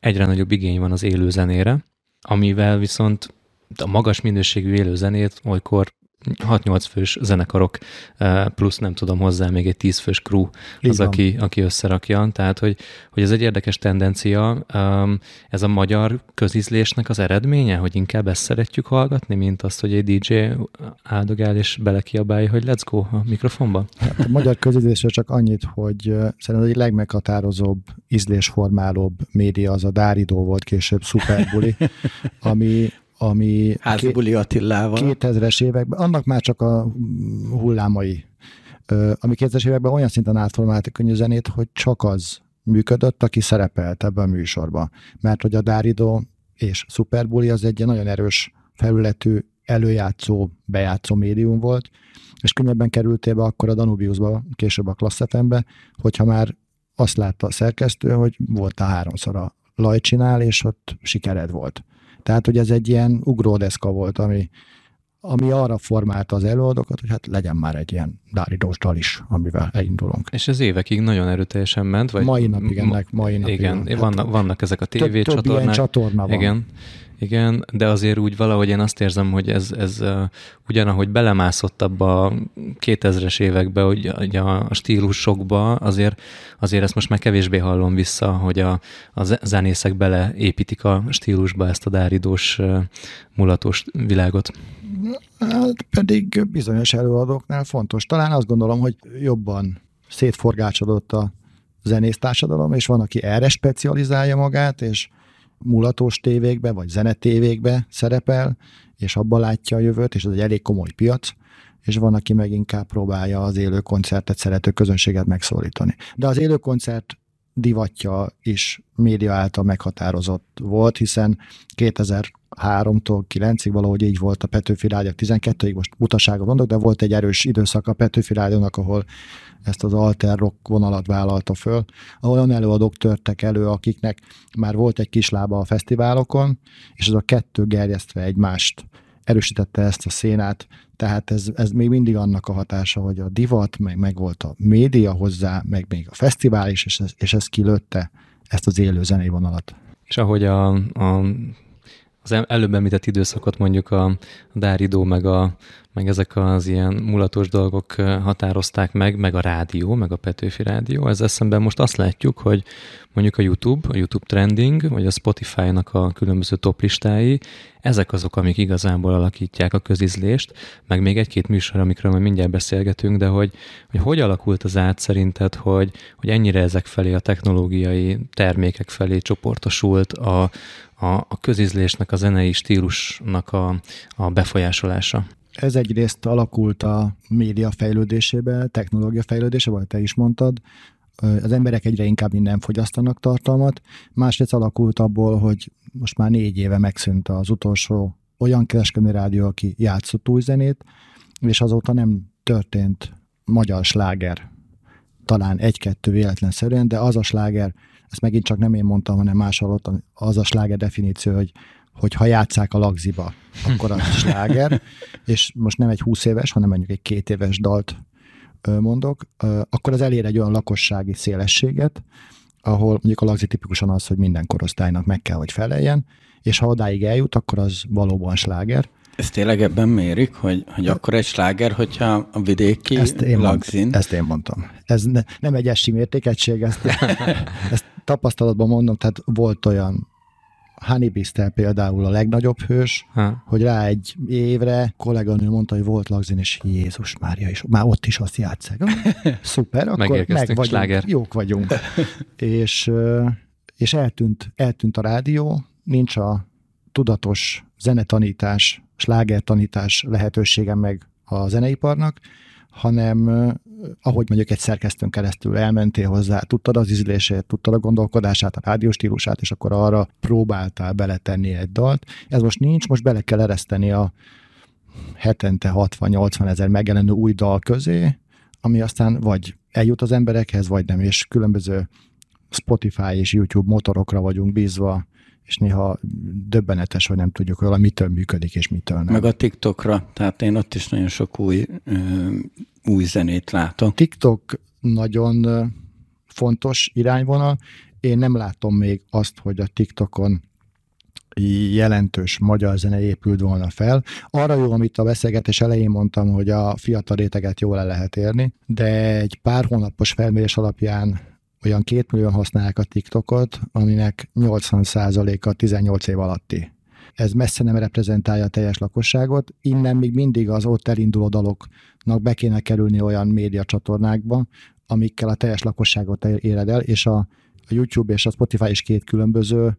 egyre nagyobb igény van az élő zenére, amivel viszont a magas minőségű élő zenét olykor 6-8 fős zenekarok, eh, plusz nem tudom hozzá még egy 10 fős crew az, aki, aki összerakja. Tehát, hogy, hogy ez egy érdekes tendencia. Ez a magyar közízlésnek az eredménye, hogy inkább ezt szeretjük hallgatni, mint azt, hogy egy DJ áldogál és belekiabálja, hogy let's go a mikrofonba? Hát a magyar közízlésre csak annyit, hogy eh, szerintem egy legmeghatározóbb, ízlésformálóbb média az a Dáridó volt később, Superbuli, ami ami Házbuli Attilával. 2000-es években, annak már csak a hullámai, ami 2000-es években olyan szinten átformált a könnyű zenét, hogy csak az működött, aki szerepelt ebben a műsorban. Mert hogy a Dáridó és Superbully az egy nagyon erős felületű előjátszó, bejátszó médium volt, és könnyebben kerültél be akkor a Danubiusba, később a Klassz FM-be, hogyha már azt látta a szerkesztő, hogy volt a háromszor a lajcsinál, és ott sikered volt. Tehát, hogy ez egy ilyen ugródeszka volt, ami, ami arra formálta az előadókat, hogy hát legyen már egy ilyen dáridós dal is, amivel elindulunk. És ez évekig nagyon erőteljesen ment? Vagy mai napig ennek, mai napig. Igen, hát vannak, vannak ezek a tévécsatornák. Több ilyen csatorna van. Igen. Igen, de azért úgy valahogy én azt érzem, hogy ez, ez uh, ugyanahogy belemászott abba a 2000-es évekbe, hogy, hogy a stílusokba, azért, azért ezt most már kevésbé hallom vissza, hogy a, a zenészek beleépítik a stílusba ezt a dáridós, uh, mulatos világot. Hát pedig bizonyos előadóknál fontos. Talán azt gondolom, hogy jobban szétforgácsodott a zenész társadalom, és van, aki erre specializálja magát, és mulatos tévékbe, vagy zenetévékbe szerepel, és abban látja a jövőt, és ez egy elég komoly piac, és van, aki meg inkább próbálja az élő koncertet szerető közönséget megszólítani. De az élő koncert divatja is média által meghatározott volt, hiszen 2003-tól 9-ig valahogy így volt a Petőfi Rádió, 12-ig most utaságot mondok, de volt egy erős időszak a Petőfi Rádiónak, ahol ezt az alter rock vonalat vállalta föl, ahol olyan előadók törtek elő, akiknek már volt egy kis lába a fesztiválokon, és ez a kettő gerjesztve egymást erősítette ezt a szénát, tehát ez, ez még mindig annak a hatása, hogy a divat, meg, meg volt a média hozzá, meg még a fesztivál is, és ez, és ez kilőtte ezt az élő zenei vonalat. És ahogy a, a az előbb említett időszakot mondjuk a Dáridó, meg, a, meg ezek az ilyen mulatos dolgok határozták meg, meg a rádió, meg a Petőfi Rádió. Ez eszemben most azt látjuk, hogy mondjuk a YouTube, a YouTube Trending, vagy a Spotify-nak a különböző toplistái, ezek azok, amik igazából alakítják a közizlést, meg még egy-két műsor, amikről majd mindjárt beszélgetünk, de hogy hogy, hogy alakult az át szerinted, hogy, hogy ennyire ezek felé a technológiai termékek felé csoportosult a, a, a közizlésnek, a zenei stílusnak a, a befolyásolása? Ez egyrészt alakult a média fejlődésébe, technológia fejlődésébe, vagy te is mondtad, az emberek egyre inkább minden fogyasztanak tartalmat, másrészt alakult abból, hogy most már négy éve megszűnt az utolsó olyan kereskedő rádió, aki játszott új zenét, és azóta nem történt magyar sláger. Talán egy-kettő véletlenszerűen, de az a sláger, ezt megint csak nem én mondtam, hanem más alatt, az a sláger definíció, hogy, hogy ha játszák a lagziba, akkor az sláger, és most nem egy 20 éves, hanem mondjuk egy két éves dalt mondok, akkor az elér egy olyan lakossági szélességet, ahol mondjuk a lagzi tipikusan az, hogy minden korosztálynak meg kell, hogy feleljen, és ha odáig eljut, akkor az valóban sláger. Ezt tényleg ebben mérik, hogy, hogy akkor egy sláger, hogyha a vidéki ezt én lagzin? Mond, ezt én mondtam. Ez ne, nem egy esi mértékegység, ezt, ezt tapasztalatban mondom, tehát volt olyan Honey Bistel például a legnagyobb hős, ha. hogy rá egy évre kolléganő mondta, hogy volt lagzin, és Jézus Mária is, már ott is azt játszák. Szuper, akkor meg vagyunk, sláger. jók vagyunk. és, és eltűnt, eltűnt a rádió, nincs a tudatos zenetanítás, slágertanítás lehetősége meg a zeneiparnak, hanem ahogy mondjuk egy szerkesztőn keresztül elmentél hozzá, tudtad az ízlését, tudtad a gondolkodását, a rádió és akkor arra próbáltál beletenni egy dalt. Ez most nincs, most bele kell ereszteni a hetente 60-80 ezer megjelenő új dal közé, ami aztán vagy eljut az emberekhez, vagy nem, és különböző Spotify és YouTube motorokra vagyunk bízva, és néha döbbenetes, hogy nem tudjuk, hogy mitől működik, és mitől nem. Meg a TikTokra, tehát én ott is nagyon sok új, ö, új zenét látok. TikTok nagyon fontos irányvonal. Én nem látom még azt, hogy a TikTokon jelentős magyar zene épült volna fel. Arra jó, amit a beszélgetés elején mondtam, hogy a fiatal réteget jól le lehet érni, de egy pár hónapos felmérés alapján olyan két millió használják a TikTokot, aminek 80%-a 18 év alatti. Ez messze nem reprezentálja a teljes lakosságot, innen még mindig az ott elinduló daloknak be kéne kerülni olyan média csatornákba, amikkel a teljes lakosságot éred el, és a, a YouTube és a Spotify is két különböző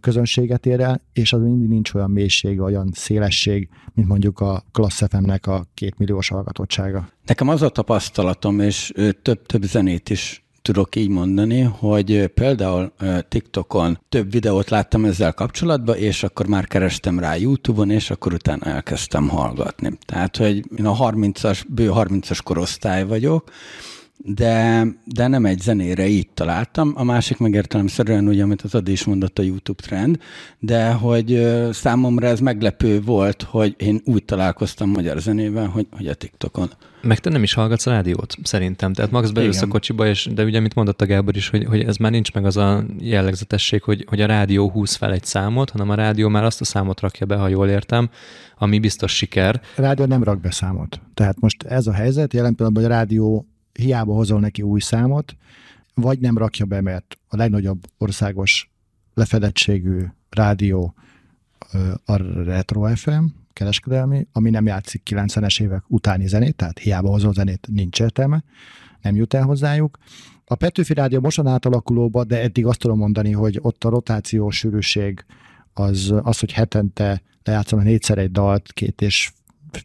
közönséget ér el, és az mindig nincs olyan mélység, olyan szélesség, mint mondjuk a Klassz FM-nek a két milliós hallgatottsága. Nekem az a tapasztalatom, és több-több zenét is tudok így mondani, hogy például TikTokon több videót láttam ezzel kapcsolatban, és akkor már kerestem rá YouTube-on, és akkor utána elkezdtem hallgatni. Tehát, hogy én a 30-as, bő 30-as korosztály vagyok, de, de nem egy zenére így találtam. A másik meg értelemszerűen, ugye, amit az Adi is mondott, a YouTube trend, de hogy számomra ez meglepő volt, hogy én úgy találkoztam magyar zenével, hogy, hogy a TikTokon. Meg te nem is hallgatsz rádiót, szerintem. Tehát max beülsz a kocsiba, és, de ugye, amit mondott a Gábor is, hogy, hogy ez már nincs meg az a jellegzetesség, hogy, hogy a rádió húz fel egy számot, hanem a rádió már azt a számot rakja be, ha jól értem, ami biztos siker. A rádió nem rak be számot. Tehát most ez a helyzet, jelen pillanatban, hogy a rádió hiába hozol neki új számot, vagy nem rakja be, mert a legnagyobb országos lefedettségű rádió a Retro FM, kereskedelmi, ami nem játszik 90-es évek utáni zenét, tehát hiába hozol zenét, nincs értelme, nem jut el hozzájuk. A Petőfi Rádió mostan átalakulóba, de eddig azt tudom mondani, hogy ott a rotációs sűrűség az, az hogy hetente lejátszom négyszer egy dalt, két és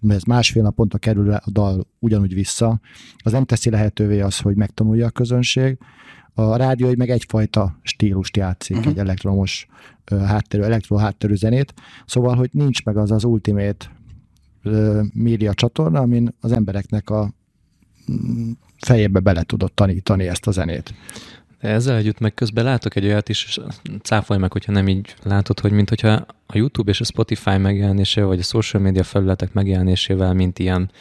ez másfél naponta kerül a dal ugyanúgy vissza, az nem teszi lehetővé az, hogy megtanulja a közönség. A rádió meg egyfajta stílust játszik, uh-huh. egy elektromos hátterű, elektro hátterű zenét, szóval, hogy nincs meg az az ultimate média csatorna, amin az embereknek a mm, fejébe bele tudott tanítani ezt a zenét. De ezzel együtt meg közben látok egy olyat is, és cáfolj meg, hogyha nem így látod, hogy mint hogyha a YouTube és a Spotify megjelenésével, vagy a social media felületek megjelenésével, mint ilyen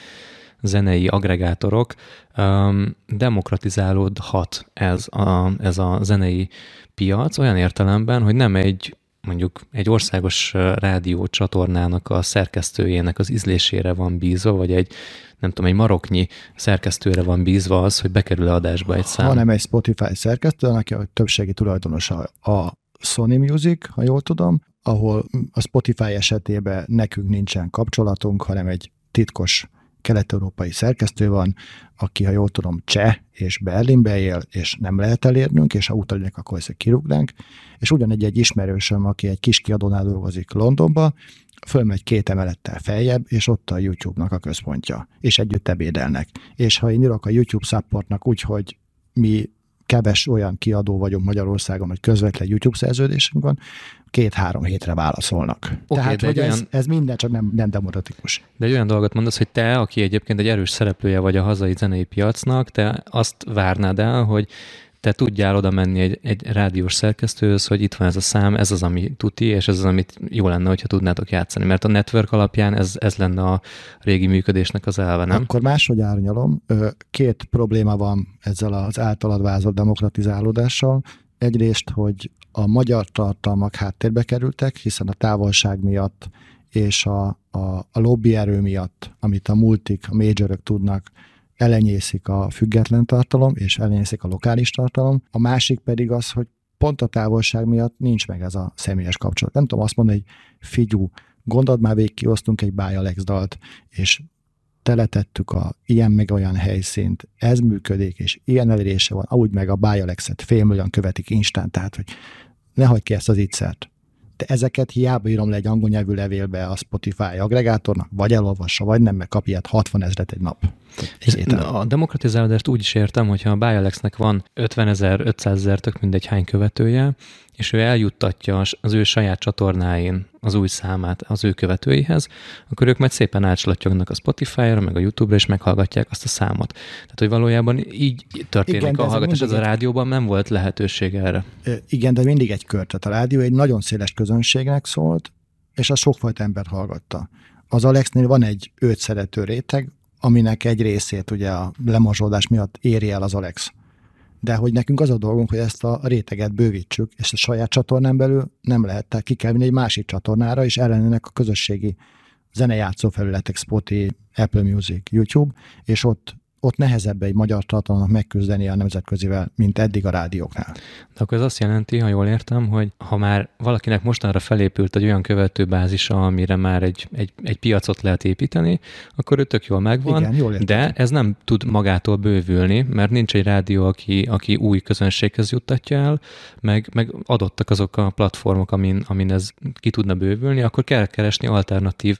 zenei agregátorok, um, demokratizálódhat ez a, ez a zenei piac olyan értelemben, hogy nem egy mondjuk egy országos rádió csatornának a szerkesztőjének az ízlésére van bízva, vagy egy nem tudom, egy maroknyi szerkesztőre van bízva az, hogy bekerül adásba egy szám. Hanem egy Spotify szerkesztő, aki a többségi tulajdonosa a Sony Music, ha jól tudom, ahol a Spotify esetében nekünk nincsen kapcsolatunk, hanem egy titkos kelet-európai szerkesztő van, aki, ha jól tudom, cseh és Berlinbe él, és nem lehet elérnünk, és ha utalják, akkor ezt kirúgnánk. És ugyanegy egy ismerősöm, aki egy kis kiadónál dolgozik Londonba, fölmegy két emelettel feljebb, és ott a YouTube-nak a központja, és együtt ebédelnek. És ha én írok a YouTube supportnak úgy, hogy mi keves olyan kiadó vagyunk Magyarországon, hogy közvetlen YouTube szerződésünk van, két-három hétre válaszolnak. Okay, Tehát, hogy olyan... ez, ez minden csak nem, nem demokratikus. De egy olyan dolgot mondasz, hogy te, aki egyébként egy erős szereplője vagy a hazai zenei piacnak, te azt várnád el, hogy te tudjál oda menni egy, egy rádiós szerkesztőhöz, hogy itt van ez a szám, ez az, ami tuti, és ez az, amit jó lenne, hogyha tudnátok játszani. Mert a network alapján ez, ez lenne a régi működésnek az elve, nem? Akkor máshogy árnyalom. Két probléma van ezzel az általad vázolt demokratizálódással. Egyrészt, hogy a magyar tartalmak háttérbe kerültek, hiszen a távolság miatt és a, a, a lobby erő miatt, amit a multik, a majorök tudnak elenyészik a független tartalom, és elenyészik a lokális tartalom. A másik pedig az, hogy pont a távolság miatt nincs meg ez a személyes kapcsolat. Nem tudom azt mondani, hogy figyú, gondold már végig kiosztunk egy Alex dalt, és teletettük a ilyen meg olyan helyszínt, ez működik, és ilyen elérése van, úgy meg a Alex-et félmillióan követik instant, tehát hogy ne hagyd ki ezt az ittszert ezeket hiába írom le egy angol nyelvű levélbe a Spotify agregátornak, vagy elolvassa, vagy nem, meg kap ilyet 60 ezret egy nap. Egy a demokratizálódást úgy is értem, hogyha a Bialexnek van 50 ezer, 500 ezer, tök mindegy hány követője, és ő eljuttatja az ő saját csatornáin az új számát az ő követőihez, akkor ők majd szépen átslattyognak a Spotify-ra, meg a YouTube-ra, és meghallgatják azt a számot. Tehát, hogy valójában így történik Igen, a hallgatás, ez a rádióban nem volt lehetőség erre. Igen, de mindig egy kör. Tehát a rádió egy nagyon széles közönségnek szólt, és az sokfajta ember hallgatta. Az Alexnél van egy őt szerető réteg, aminek egy részét ugye a lemozsódás miatt éri el az Alex de hogy nekünk az a dolgunk, hogy ezt a réteget bővítsük, és a saját csatornán belül nem lehet, tehát ki kell vinni egy másik csatornára, és ellenének a közösségi zenejátszó felületek, Spotify, Apple Music, YouTube, és ott ott nehezebb egy magyar tartalomnak megküzdeni a nemzetközivel, mint eddig a rádióknál. De akkor ez azt jelenti, ha jól értem, hogy ha már valakinek mostanra felépült egy olyan követőbázisa, amire már egy, egy, egy piacot lehet építeni, akkor ő tök jól megvan, Igen, jól de ez nem tud magától bővülni, mert nincs egy rádió, aki, aki új közönséghez juttatja el, meg, meg adottak azok a platformok, amin, amin ez ki tudna bővülni, akkor kell keresni alternatív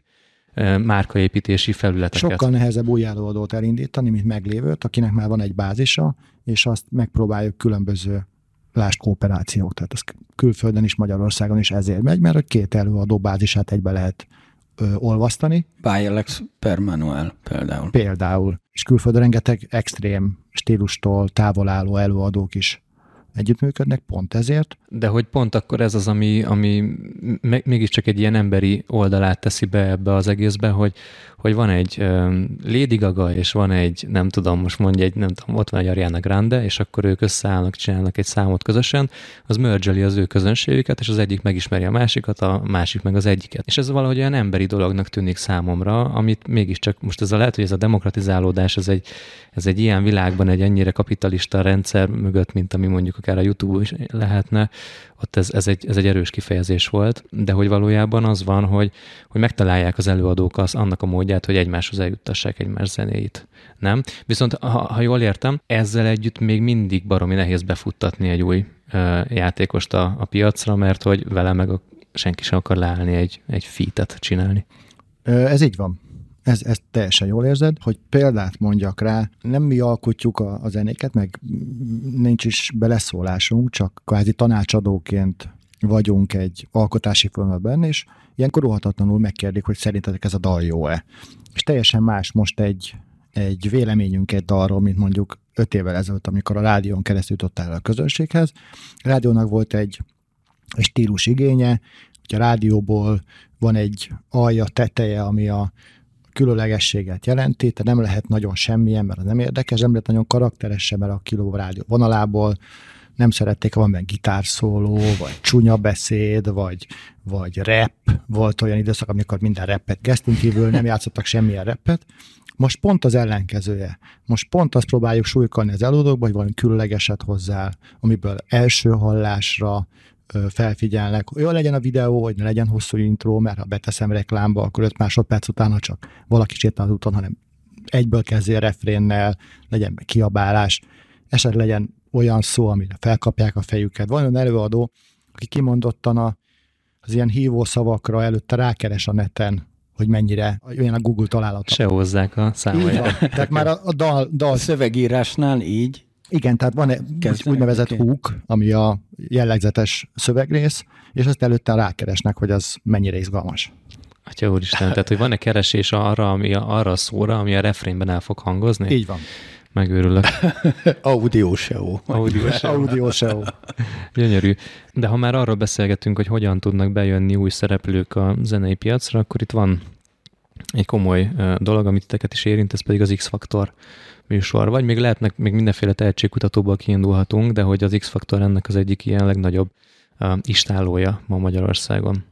márkaépítési felületeket. Sokkal nehezebb új előadót elindítani, mint meglévőt, akinek már van egy bázisa, és azt megpróbáljuk különböző lásd kooperációk, tehát ez külföldön is, Magyarországon is ezért megy, mert hogy két előadó bázisát egybe lehet ö, olvasztani. Bialex per manual például. Például. És külföldön rengeteg extrém stílustól távol álló előadók is együttműködnek, pont ezért. De hogy pont akkor ez az, ami, ami mégiscsak egy ilyen emberi oldalát teszi be ebbe az egészbe, hogy, hogy van egy Lady Gaga, és van egy, nem tudom, most mondja egy, nem tudom, ott van egy Ariana Grande, és akkor ők összeállnak, csinálnak egy számot közösen, az mergeli az ő közönségüket, és az egyik megismeri a másikat, a másik meg az egyiket. És ez valahogy olyan emberi dolognak tűnik számomra, amit mégiscsak most ez a lehet, hogy ez a demokratizálódás, ez egy, ez egy ilyen világban, egy ennyire kapitalista rendszer mögött, mint ami mondjuk akár a YouTube is lehetne, ott ez, ez, egy, ez egy erős kifejezés volt, de hogy valójában az van, hogy, hogy megtalálják az előadók az, annak a módját, hogy egymáshoz eljuttassák egymás zenéit. Nem? Viszont ha, ha jól értem, ezzel együtt még mindig baromi nehéz befuttatni egy új ö, játékost a, a piacra, mert hogy vele meg a, senki sem akar leállni egy, egy fitet csinálni. Ez így van. Ez, ezt teljesen jól érzed, hogy példát mondjak rá, nem mi alkotjuk a, a zenéket, meg nincs is beleszólásunk, csak kvázi tanácsadóként vagyunk egy alkotási folyamatban, és ilyenkor óhatatlanul megkérdik, hogy szerintetek ez a dal jó-e. És teljesen más most egy, egy véleményünk egy dalról, mint mondjuk öt évvel ezelőtt, amikor a rádión keresztül jutott el a közönséghez. A rádiónak volt egy, egy stílus igénye, hogy a rádióból van egy alja, teteje, ami a különlegességet jelenti, tehát nem lehet nagyon semmilyen, mert az nem érdekes, nem lehet nagyon karakteres mert a kiló rádió vonalából, nem szerették, ha van benne gitárszóló, vagy csúnya beszéd, vagy, vagy rap. Volt olyan időszak, amikor minden rappet kezdtünk kívül, nem játszottak semmilyen rappet. Most pont az ellenkezője. Most pont azt próbáljuk súlykolni az előadókba, hogy valami különlegeset hozzá, amiből első hallásra felfigyelnek, jó legyen a videó, hogy ne legyen hosszú intro, mert ha beteszem reklámba, akkor 5 másodperc utána csak valaki sétál az úton, hanem egyből kezdje refrénnel, legyen kiabálás, esetleg legyen olyan szó, amire felkapják a fejüket. Van olyan előadó, aki kimondottan a, az ilyen hívó szavakra előtte rákeres a neten, hogy mennyire olyan a Google találata. Se hozzák a számoljára. Tehát már a, a dal, dal... A szövegírásnál így igen, tehát van egy úgynevezett hook, ami a jellegzetes szövegrész, és azt előtte rákeresnek, hogy az mennyire izgalmas. Atya úristen, tehát hogy van-e keresés arra, ami a, arra a szóra, ami a refrénben el fog hangozni? Így van. Megőrülök. Audio SEO. Audio SEO. Audio SEO. Gyönyörű. De ha már arról beszélgetünk, hogy hogyan tudnak bejönni új szereplők a zenei piacra, akkor itt van egy komoly dolog, amit teket is érint, ez pedig az X-faktor műsor, vagy még lehetnek, még mindenféle tehetségkutatóból kiindulhatunk, de hogy az X-faktor ennek az egyik ilyen legnagyobb uh, istálója ma Magyarországon.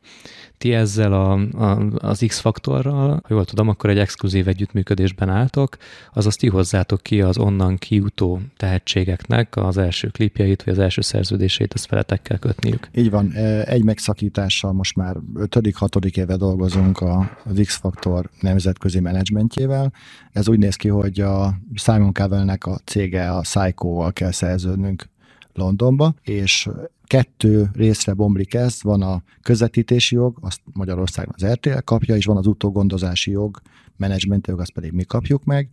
Ti ezzel a, a, az X-faktorral, ha jól tudom, akkor egy exkluzív együttműködésben álltok, azaz ti hozzátok ki az onnan kijutó tehetségeknek az első klipjeit, vagy az első szerződését, ezt feletekkel kötniük. Így van, egy megszakítással most már ötödik, hatodik éve dolgozunk az X-faktor nemzetközi menedzsmentjével. Ez úgy néz ki, hogy a Simon Cowell-nek a cége a Psycho-val kell szerződnünk Londonba, és kettő részre bomlik ez, van a közvetítési jog, azt Magyarországon az RTL kapja, és van az utógondozási jog, menedzsment jog, azt pedig mi kapjuk meg.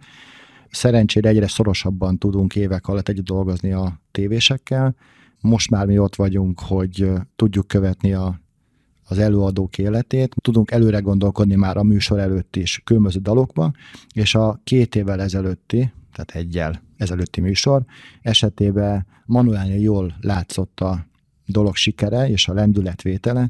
Szerencsére egyre szorosabban tudunk évek alatt együtt dolgozni a tévésekkel. Most már mi ott vagyunk, hogy tudjuk követni a, az előadók életét, tudunk előre gondolkodni már a műsor előtt is különböző dalokba, és a két évvel ezelőtti, tehát egyel ezelőtti műsor esetében manuálja jól látszott a dolog sikere és a lendületvétele.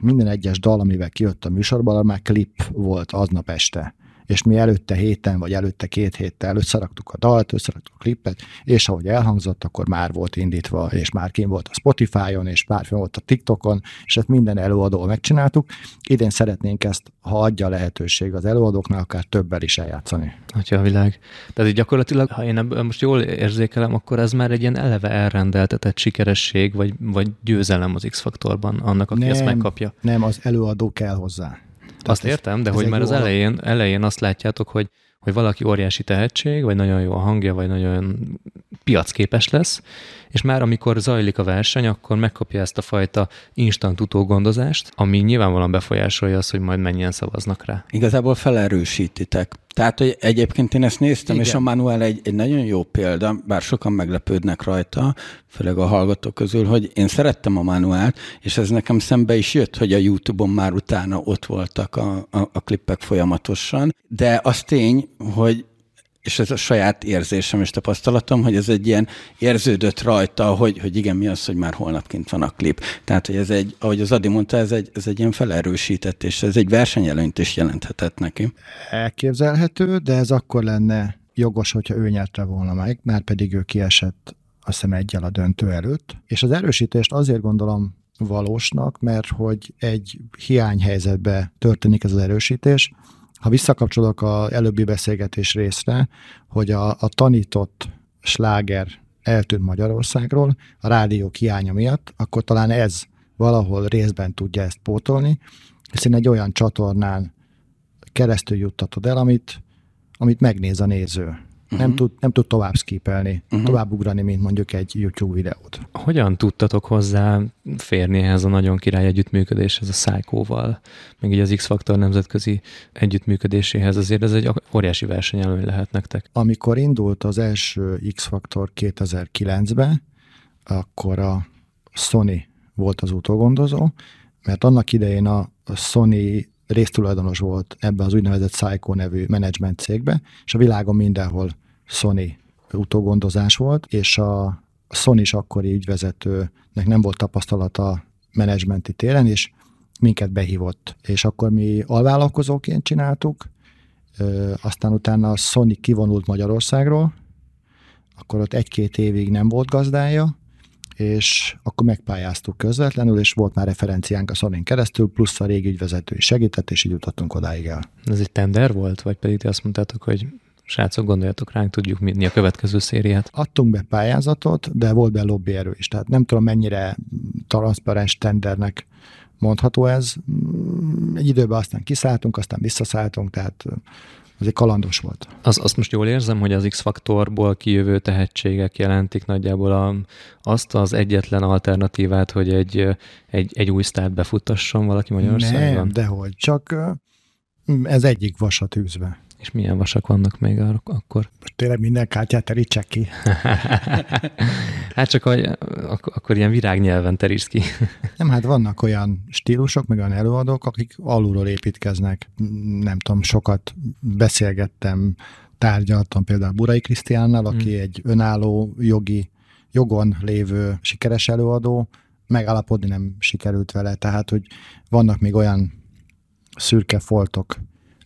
Minden egyes dal, amivel kijött a műsorban, már klip volt aznap este és mi előtte héten, vagy előtte két héttel összeraktuk a dalt, összeraktuk a klippet, és ahogy elhangzott, akkor már volt indítva, és már kim volt a Spotify-on, és már volt a TikTokon, és ezt minden előadó megcsináltuk. Idén szeretnénk ezt, ha adja lehetőség az előadóknak, akár többel is eljátszani. Atya a világ. Tehát így gyakorlatilag, ha én ebből most jól érzékelem, akkor ez már egy ilyen eleve elrendeltetett sikeresség, vagy, vagy győzelem az X-faktorban annak, aki nem, ezt megkapja. Nem, az előadó kell hozzá. Azt értem, de hogy már az elején, elején azt látjátok, hogy, hogy valaki óriási tehetség, vagy nagyon jó a hangja, vagy nagyon piacképes lesz, és már amikor zajlik a verseny, akkor megkapja ezt a fajta instant utógondozást, ami nyilvánvalóan befolyásolja azt, hogy majd mennyien szavaznak rá. Igazából felerősítitek. Tehát, hogy egyébként én ezt néztem, Igen. és a Manuel egy, egy nagyon jó példa, bár sokan meglepődnek rajta, főleg a hallgatók közül, hogy én szerettem a Manuelt, és ez nekem szembe is jött, hogy a YouTube-on már utána ott voltak a, a, a klippek folyamatosan, de az tény, hogy és ez a saját érzésem és tapasztalatom, hogy ez egy ilyen érződött rajta, hogy, hogy igen, mi az, hogy már holnap kint van a klip. Tehát, hogy ez egy, ahogy az Adi mondta, ez egy, ez egy ilyen felerősített, és ez egy versenyelőnyt is jelenthetett neki. Elképzelhető, de ez akkor lenne jogos, hogyha ő nyerte volna meg, már pedig ő kiesett azt hiszem egyel a döntő előtt. És az erősítést azért gondolom valósnak, mert hogy egy hiányhelyzetbe történik ez az erősítés, ha visszakapcsolok az előbbi beszélgetés részre, hogy a, a tanított sláger eltűnt Magyarországról a rádió hiánya miatt, akkor talán ez valahol részben tudja ezt pótolni, hiszen egy olyan csatornán keresztül juttatod el, amit, amit megnéz a néző uh-huh. nem, tud, nem tud tovább skipelni, uh-huh. tovább ugrani, mint mondjuk egy YouTube videót. Hogyan tudtatok hozzá férni ehhez a nagyon király együttműködéshez a Szájkóval, meg így az X-Faktor nemzetközi együttműködéséhez, azért ez egy óriási versenyelőny lehet nektek. Amikor indult az első X-Faktor 2009-ben, akkor a Sony volt az utógondozó, mert annak idején a Sony résztulajdonos volt ebbe az úgynevezett Psycho nevű menedzsment cégbe, és a világon mindenhol Sony utógondozás volt, és a Sony is akkori ügyvezetőnek nem volt tapasztalata menedzsmenti téren, és minket behívott. És akkor mi alvállalkozóként csináltuk, aztán utána a Sony kivonult Magyarországról, akkor ott egy-két évig nem volt gazdája, és akkor megpályáztuk közvetlenül, és volt már referenciánk a sony keresztül, plusz a régi ügyvezető is segített, és így jutottunk odáig el. Ez egy tender volt, vagy pedig ti azt mondtátok, hogy srácok, gondoljatok ránk, tudjuk mi a következő szériát. Adtunk be pályázatot, de volt be lobbyerő is, tehát nem tudom mennyire transzparens tendernek mondható ez. Egy időben aztán kiszálltunk, aztán visszaszálltunk, tehát ez egy kalandos volt. Az, azt most jól érzem, hogy az X-faktorból kijövő tehetségek jelentik nagyjából a, azt az egyetlen alternatívát, hogy egy, egy, egy új sztárt befuttasson valaki Magyarországon? Nem, dehogy. Csak ez egyik vas a tűzbe. És milyen vasak vannak még akkor? Most tényleg minden kártyát terítsek ki. hát csak hogy, ak- akkor ilyen virágnyelven teríts ki. Nem, hát vannak olyan stílusok, meg olyan előadók, akik alulról építkeznek. Nem tudom, sokat beszélgettem, tárgyaltam például Burai Krisztiánnal, aki hmm. egy önálló jogi, jogon lévő sikeres előadó, megállapodni nem sikerült vele, tehát hogy vannak még olyan szürke foltok,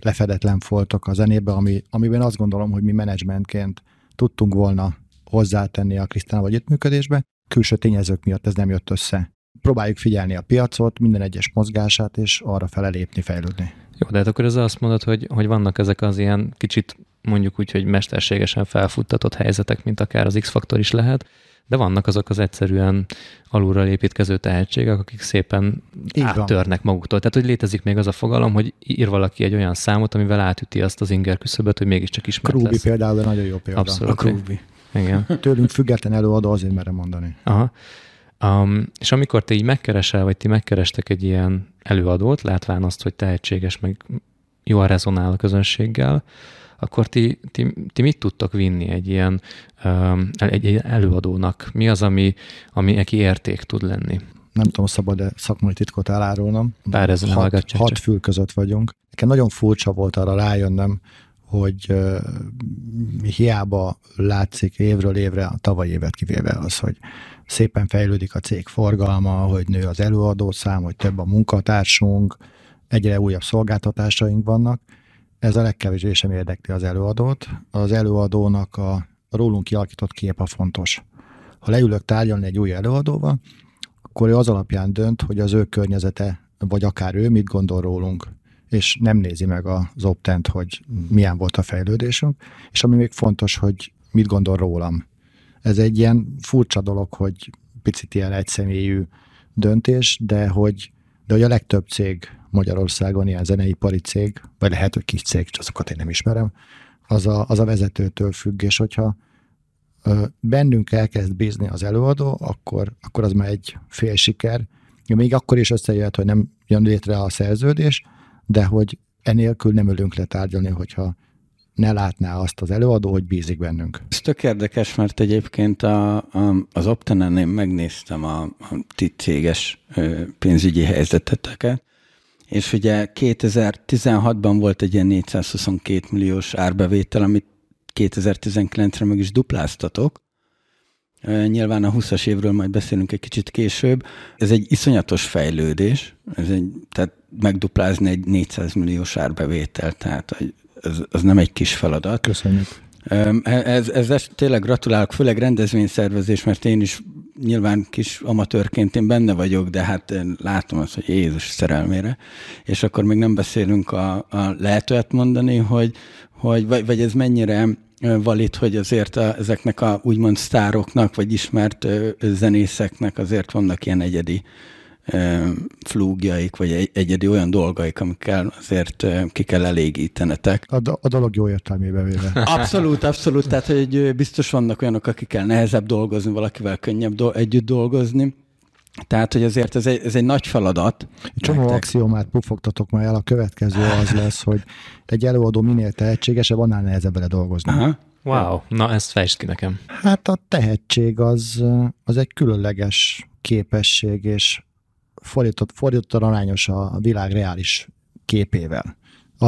lefedetlen foltok a zenébe, ami, amiben azt gondolom, hogy mi menedzsmentként tudtunk volna hozzátenni a Krisztánával együttműködésbe. Külső tényezők miatt ez nem jött össze. próbáljuk figyelni a piacot, minden egyes mozgását, és arra fele lépni, fejlődni. Jó, de hát akkor ez azt mondod, hogy, hogy vannak ezek az ilyen kicsit mondjuk úgy, hogy mesterségesen felfuttatott helyzetek, mint akár az X-faktor is lehet, de vannak azok az egyszerűen alulra építkező tehetségek, akik szépen Így áttörnek van. maguktól. Tehát, hogy létezik még az a fogalom, hogy ír valaki egy olyan számot, amivel átüti azt az inger küszöböt, hogy mégiscsak ismert Krúbi lesz. például nagyon jó példa. Abszolút. A Krúbi. Igen. Tőlünk független előadó azért merem mondani. Aha. Um, és amikor te így megkeresel, vagy ti megkerestek egy ilyen előadót, látván azt, hogy tehetséges, meg jól rezonál a közönséggel, akkor ti, ti, ti mit tudtok vinni egy ilyen um, egy, egy előadónak? Mi az, ami, ami neki érték tud lenni? Nem tudom, szabad-e szakmai titkot elárulnom. Bár ez hat, hat fül között vagyunk. Nekem nagyon furcsa volt arra rájönnöm, hogy uh, hiába látszik évről évre, a tavaly évet kivéve az, hogy szépen fejlődik a cég forgalma, hogy nő az előadószám, hogy több a munkatársunk, egyre újabb szolgáltatásaink vannak, ez a legkevésbé sem érdekli az előadót. Az előadónak a rólunk kialakított kép a fontos. Ha leülök tárgyalni egy új előadóval, akkor ő az alapján dönt, hogy az ő környezete, vagy akár ő mit gondol rólunk, és nem nézi meg az optent, hogy milyen volt a fejlődésünk, és ami még fontos, hogy mit gondol rólam. Ez egy ilyen furcsa dolog, hogy picit ilyen egyszemélyű döntés, de hogy, de hogy a legtöbb cég Magyarországon ilyen zeneipari cég, vagy lehet, hogy kis cég, azokat én nem ismerem, az a, az a vezetőtől függ, és hogyha bennünk elkezd bízni az előadó, akkor, akkor az már egy fél siker. Még akkor is összejöhet, hogy nem jön létre a szerződés, de hogy enélkül nem ülünk le tárgyalni, hogyha ne látná azt az előadó, hogy bízik bennünk. Ez tök érdekes, mert egyébként a, a, az Optenen én megnéztem a, a ti céges pénzügyi helyzeteteket, és ugye 2016-ban volt egy ilyen 422 milliós árbevétel, amit 2019-re meg is dupláztatok. Nyilván a 20-as évről majd beszélünk egy kicsit később. Ez egy iszonyatos fejlődés, ez egy, tehát megduplázni egy 400 milliós árbevétel, tehát ez, ez nem egy kis feladat. Köszönjük. Ez, ez, ez tényleg gratulálok, főleg rendezvényszervezés, mert én is nyilván kis amatőrként én benne vagyok, de hát én látom azt, hogy Jézus szerelmére. És akkor még nem beszélünk a, a lehet olyat mondani, hogy, hogy vagy, vagy ez mennyire valid, hogy azért a, ezeknek a úgymond sztároknak, vagy ismert zenészeknek azért vannak ilyen egyedi flúgjaik, vagy egy, egyedi olyan dolgaik, amikkel azért ki kell elégítenetek. A, do- a dolog jó értelmébe véve. Abszolút, abszolút. Tehát, hogy biztos vannak olyanok, akikkel nehezebb dolgozni, valakivel könnyebb do- együtt dolgozni. Tehát, hogy azért ez egy, ez egy nagy feladat. Egy csomó nektek. axiomát pufogtatok már el, a következő az lesz, hogy egy előadó minél tehetségesebb, annál nehezebb vele dolgozni. Aha. Wow, na ezt fejtsd ki nekem. Hát a tehetség az, az egy különleges képesség, és fordított, fordított arányos a világ reális képével. A,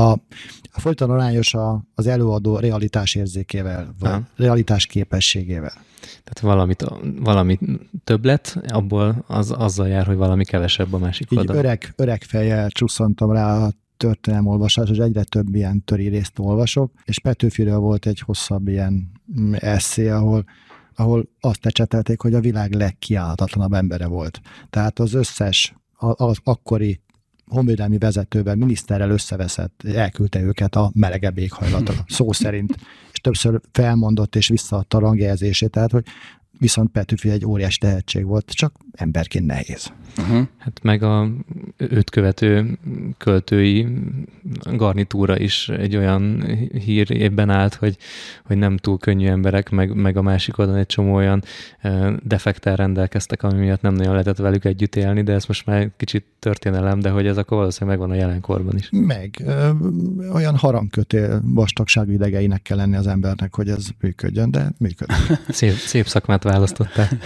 a fordított arányos a, az előadó realitás érzékével, vagy ha. realitás képességével. Tehát valamit, valami többlet, abból az, azzal jár, hogy valami kevesebb a másik Így oldal. öreg, öreg fejjel csusszantam rá a történelem olvasás, és egyre több ilyen töri részt olvasok, és Petőfiről volt egy hosszabb ilyen eszé, ahol ahol azt ecsetelték, hogy a világ legkiállhatatlanabb embere volt. Tehát az összes, az akkori honvédelmi vezetővel, miniszterrel összeveszett, elküldte őket a melegebb éghajlatra, szó szerint, és többször felmondott és visszaadta a rangjelzését, tehát hogy viszont Petőfi egy óriás tehetség volt, csak emberként nehéz. Uh-huh. Hát meg a őt követő költői garnitúra is egy olyan hír évben állt, hogy, hogy nem túl könnyű emberek, meg, meg a másik oldalon egy csomó olyan defektel rendelkeztek, ami miatt nem nagyon lehetett velük együtt élni, de ez most már kicsit történelem, de hogy ez akkor valószínűleg megvan a jelenkorban is. Meg. Ö, olyan harangkötél vastagságú idegeinek kell lenni az embernek, hogy ez működjön, de működik. Szép, szép szakmát választottál.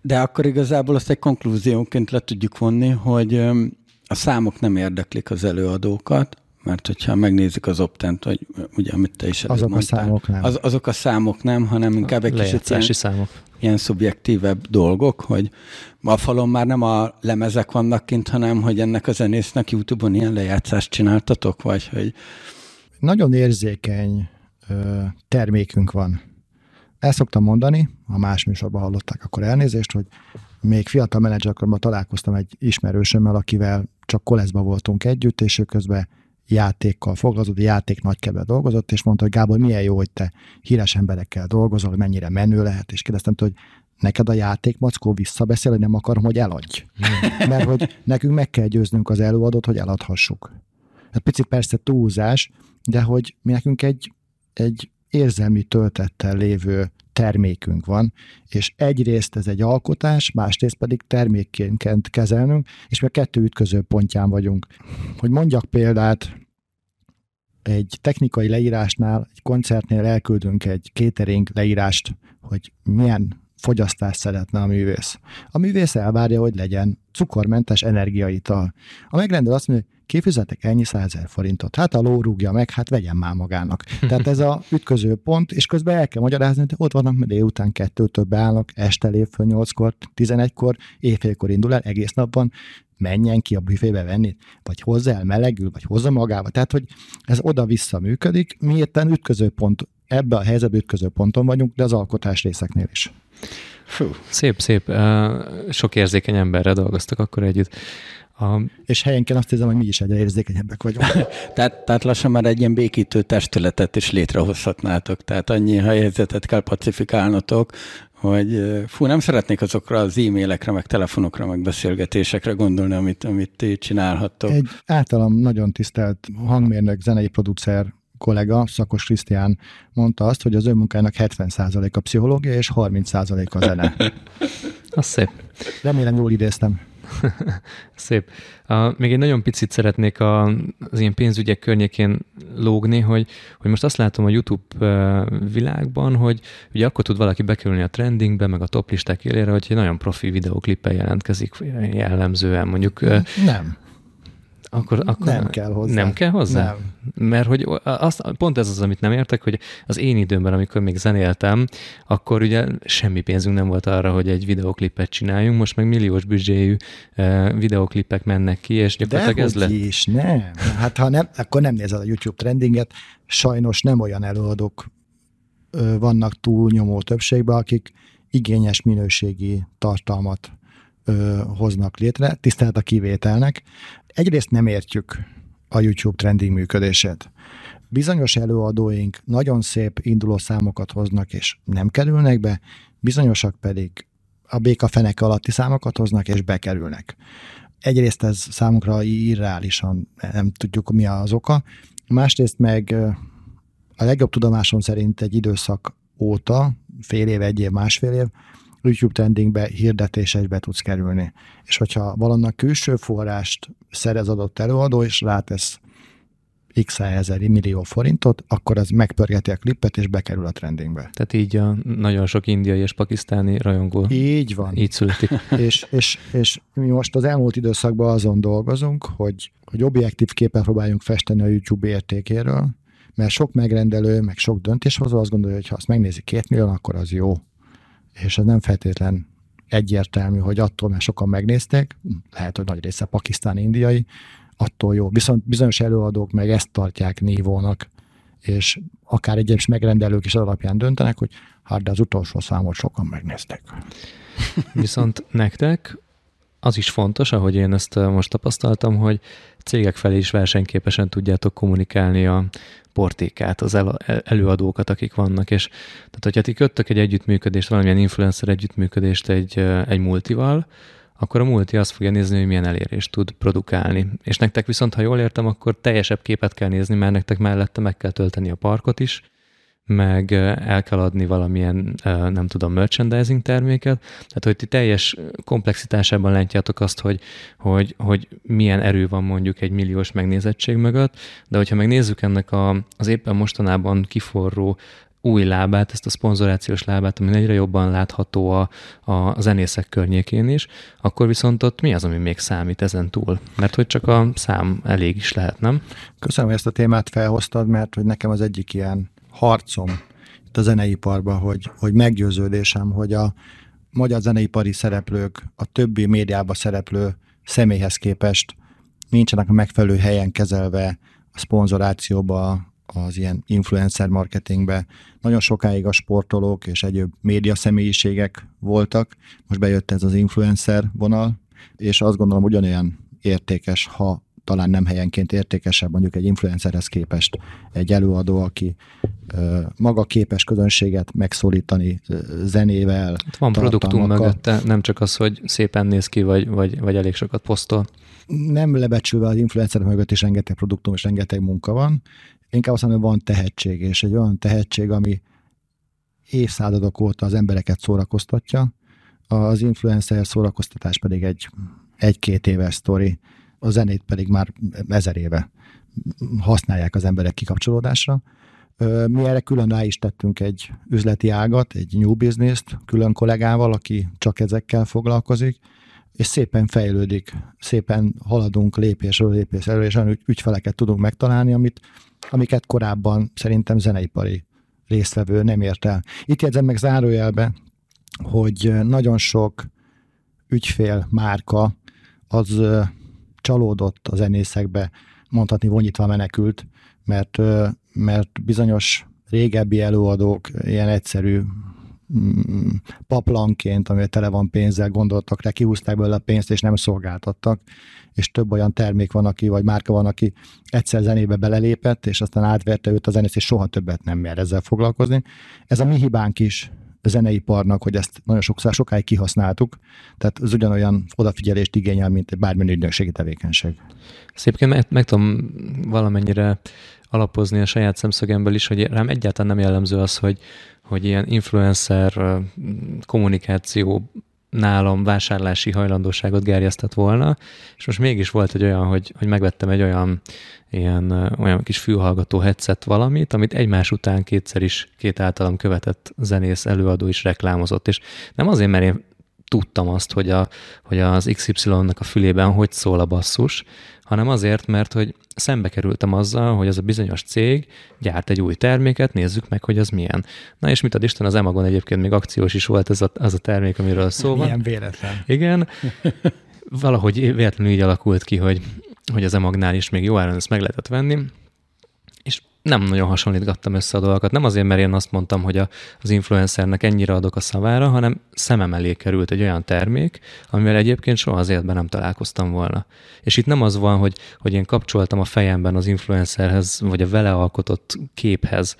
De akkor igazából azt egy konklúziónként le tudjuk vonni, hogy a számok nem érdeklik az előadókat, mert hogyha megnézzük az optent, hogy ugye, amit te is azok mondtál, a számok nem. Az, azok a számok nem, hanem inkább egy kicsit ilyen, számok. ilyen szubjektívebb dolgok, hogy a falon már nem a lemezek vannak kint, hanem hogy ennek a zenésznek YouTube-on ilyen lejátszást csináltatok, vagy hogy... Nagyon érzékeny ö, termékünk van el szoktam mondani, ha más műsorban hallották, akkor elnézést, hogy még fiatal menedzserkorban találkoztam egy ismerősömmel, akivel csak koleszba voltunk együtt, és ő közben játékkal foglalkozott, játék nagykebben dolgozott, és mondta, hogy Gábor, milyen jó, hogy te híres emberekkel dolgozol, hogy mennyire menő lehet, és kérdeztem, hogy neked a játék mackó visszabeszél, hogy nem akarom, hogy eladj. Mert hogy nekünk meg kell győznünk az előadót, hogy eladhassuk. Hát picit persze túlzás, de hogy mi nekünk egy, egy érzelmi töltettel lévő termékünk van, és egyrészt ez egy alkotás, másrészt pedig termékként kezelnünk, és mi a kettő ütköző pontján vagyunk. Hogy mondjak példát, egy technikai leírásnál, egy koncertnél elküldünk egy catering leírást, hogy milyen fogyasztást szeretne a művész. A művész elvárja, hogy legyen cukormentes energiaital. A megrendelő azt mondja, hogy kifizetek ennyi százer forintot. Hát a ló rúgja meg, hát vegyen már magának. Tehát ez a ütköző pont, és közben el kell magyarázni, hogy ott vannak, mert délután kettőtől beállnak, este lép föl nyolckor, tizenegykor, éjfélkor indul el, egész napban, menjen ki a büfébe venni, vagy hozzá el melegül, vagy hozza magával. Tehát, hogy ez oda-vissza működik, mi ütköző pont, ebbe a helyzetbe ütköző ponton vagyunk, de az alkotás részeknél is. Fú. Szép, szép. Sok érzékeny emberrel dolgoztak akkor együtt. A... És helyenként azt hiszem, hogy mi is egyre érzékenyebbek vagyunk. tehát, tehát lassan már egy ilyen békítő testületet is létrehozhatnátok, tehát annyi helyzetet kell pacifikálnotok, hogy fú, nem szeretnék azokra az e-mailekre, meg telefonokra, meg beszélgetésekre gondolni, amit, amit ti csinálhattok. Egy általam nagyon tisztelt hangmérnök, zenei producer kollega, Szakos Krisztián mondta azt, hogy az önmunkának 70% a pszichológia és 30% a zene. az szép. Remélem jól idéztem. Szép. Uh, még egy nagyon picit szeretnék a, az ilyen pénzügyek környékén lógni, hogy, hogy most azt látom a YouTube világban, hogy ugye akkor tud valaki bekerülni a trendingbe, meg a top listák élére, hogy egy nagyon profi videóklippel jelentkezik jellemzően, mondjuk. Nem. Akkor, akkor nem kell hozzá. Nem kell hozzá? Nem. Mert hogy az, pont ez az, amit nem értek, hogy az én időmben, amikor még zenéltem, akkor ugye semmi pénzünk nem volt arra, hogy egy videoklipet csináljunk, most meg milliós büdzséjű uh, videoklipek mennek ki, és gyakorlatilag ez lett. is, nem. Hát ha nem, akkor nem nézel a YouTube trendinget, sajnos nem olyan előadók vannak túlnyomó többségben, akik igényes minőségi tartalmat ö, hoznak létre, tisztelt a kivételnek. Egyrészt nem értjük a YouTube trending működését. Bizonyos előadóink nagyon szép induló számokat hoznak, és nem kerülnek be, bizonyosak pedig a béka feneke alatti számokat hoznak, és bekerülnek. Egyrészt ez számunkra irreálisan nem tudjuk, mi az oka, másrészt meg a legjobb tudomásom szerint egy időszak óta, fél év, egy év, másfél év, YouTube trendingbe hirdetésre is be tudsz kerülni. És hogyha valannak külső forrást szerez adott előadó, és rátesz x ezer millió forintot, akkor az megpörgeti a klippet, és bekerül a trendingbe. Tehát így a nagyon sok indiai és pakisztáni rajongó. Így van. Így születik. és, és, és mi most az elmúlt időszakban azon dolgozunk, hogy, hogy objektív képet próbáljunk festeni a YouTube értékéről, mert sok megrendelő, meg sok döntéshozó azt gondolja, hogy ha azt megnézi két millió, akkor az jó és ez nem feltétlen egyértelmű, hogy attól, mert sokan megnézték, lehet, hogy nagy része pakisztáni, indiai, attól jó. Viszont bizonyos előadók meg ezt tartják nívónak, és akár egyes megrendelők is alapján döntenek, hogy hát de az utolsó számot sokan megnéztek. Viszont nektek az is fontos, ahogy én ezt most tapasztaltam, hogy cégek felé is versenyképesen tudjátok kommunikálni a portékát, az el, előadókat, akik vannak, és tehát hogyha ti köttök egy együttműködést, valamilyen influencer együttműködést egy, egy multival, akkor a multi azt fogja nézni, hogy milyen elérést tud produkálni. És nektek viszont, ha jól értem, akkor teljesebb képet kell nézni, mert nektek mellette meg kell tölteni a parkot is, meg el kell adni valamilyen, nem tudom, merchandising terméket, tehát hogy ti teljes komplexitásában látjátok azt, hogy, hogy, hogy milyen erő van mondjuk egy milliós megnézettség mögött, de hogyha megnézzük ennek a, az éppen mostanában kiforró új lábát, ezt a szponzorációs lábát, ami egyre jobban látható a, a zenészek környékén is, akkor viszont ott mi az, ami még számít ezen túl? Mert hogy csak a szám elég is lehet, nem? Köszönöm, hogy ezt a témát felhoztad, mert hogy nekem az egyik ilyen harcom itt a zeneiparban, hogy, hogy meggyőződésem, hogy a magyar zeneipari szereplők a többi médiában szereplő személyhez képest nincsenek a megfelelő helyen kezelve a szponzorációba, az ilyen influencer marketingbe. Nagyon sokáig a sportolók és egyéb média személyiségek voltak, most bejött ez az influencer vonal, és azt gondolom ugyanolyan értékes, ha talán nem helyenként értékesebb mondjuk egy influencerhez képest egy előadó, aki ö, maga képes közönséget megszólítani zenével. Itt van produktum mögötte, nem csak az, hogy szépen néz ki, vagy, vagy, vagy elég sokat posztol. Nem lebecsülve az influencer mögött is rengeteg produktum és rengeteg munka van, inkább azt mondom, hogy van tehetség, és egy olyan tehetség, ami évszázadok óta az embereket szórakoztatja, az influencer szórakoztatás pedig egy egy-két éves sztori, a zenét pedig már ezer éve használják az emberek kikapcsolódásra. Mi erre külön rá is tettünk egy üzleti ágat, egy new business-t, külön kollégával, aki csak ezekkel foglalkozik, és szépen fejlődik, szépen haladunk lépésről lépésről, és olyan ügyfeleket tudunk megtalálni, amit, amiket korábban szerintem zeneipari résztvevő nem ért el. Itt jegyzem meg zárójelbe, hogy nagyon sok ügyfél, márka az csalódott a zenészekbe, mondhatni vonyítva menekült, mert, mert bizonyos régebbi előadók ilyen egyszerű mm, paplanként, ami tele van pénzzel, gondoltak rá, kihúzták belőle a pénzt, és nem szolgáltattak, és több olyan termék van, aki, vagy márka van, aki egyszer zenébe belelépett, és aztán átverte őt a zenész, és soha többet nem mer ezzel foglalkozni. Ez a mi hibánk is, zeneiparnak, hogy ezt nagyon sokszor sokáig kihasználtuk, tehát ez ugyanolyan odafigyelést igényel, mint bármilyen ügynökségi tevékenység. Szépként meg, meg tudom valamennyire alapozni a saját szemszögemből is, hogy rám egyáltalán nem jellemző az, hogy, hogy ilyen influencer kommunikáció nálam vásárlási hajlandóságot gerjesztett volna, és most mégis volt egy olyan, hogy, hogy megvettem egy olyan ilyen olyan kis fülhallgató headset valamit, amit egymás után kétszer is két általam követett zenész előadó is reklámozott, és nem azért, mert én tudtam azt, hogy, a, hogy az XY-nak a fülében hogy szól a basszus, hanem azért, mert hogy szembe kerültem azzal, hogy az a bizonyos cég gyárt egy új terméket, nézzük meg, hogy az milyen. Na és mit ad Isten, az Emagon egyébként még akciós is volt ez a, az a termék, amiről szó van. Milyen véletlen. Igen. Valahogy véletlenül így alakult ki, hogy, hogy az Emagnál is még jó áron ezt meg lehetett venni, nem nagyon hasonlítgattam össze a dolgokat. Nem azért, mert én azt mondtam, hogy a, az influencernek ennyire adok a szavára, hanem szemem elé került egy olyan termék, amivel egyébként soha az életben nem találkoztam volna. És itt nem az van, hogy, hogy én kapcsoltam a fejemben az influencerhez, vagy a vele alkotott képhez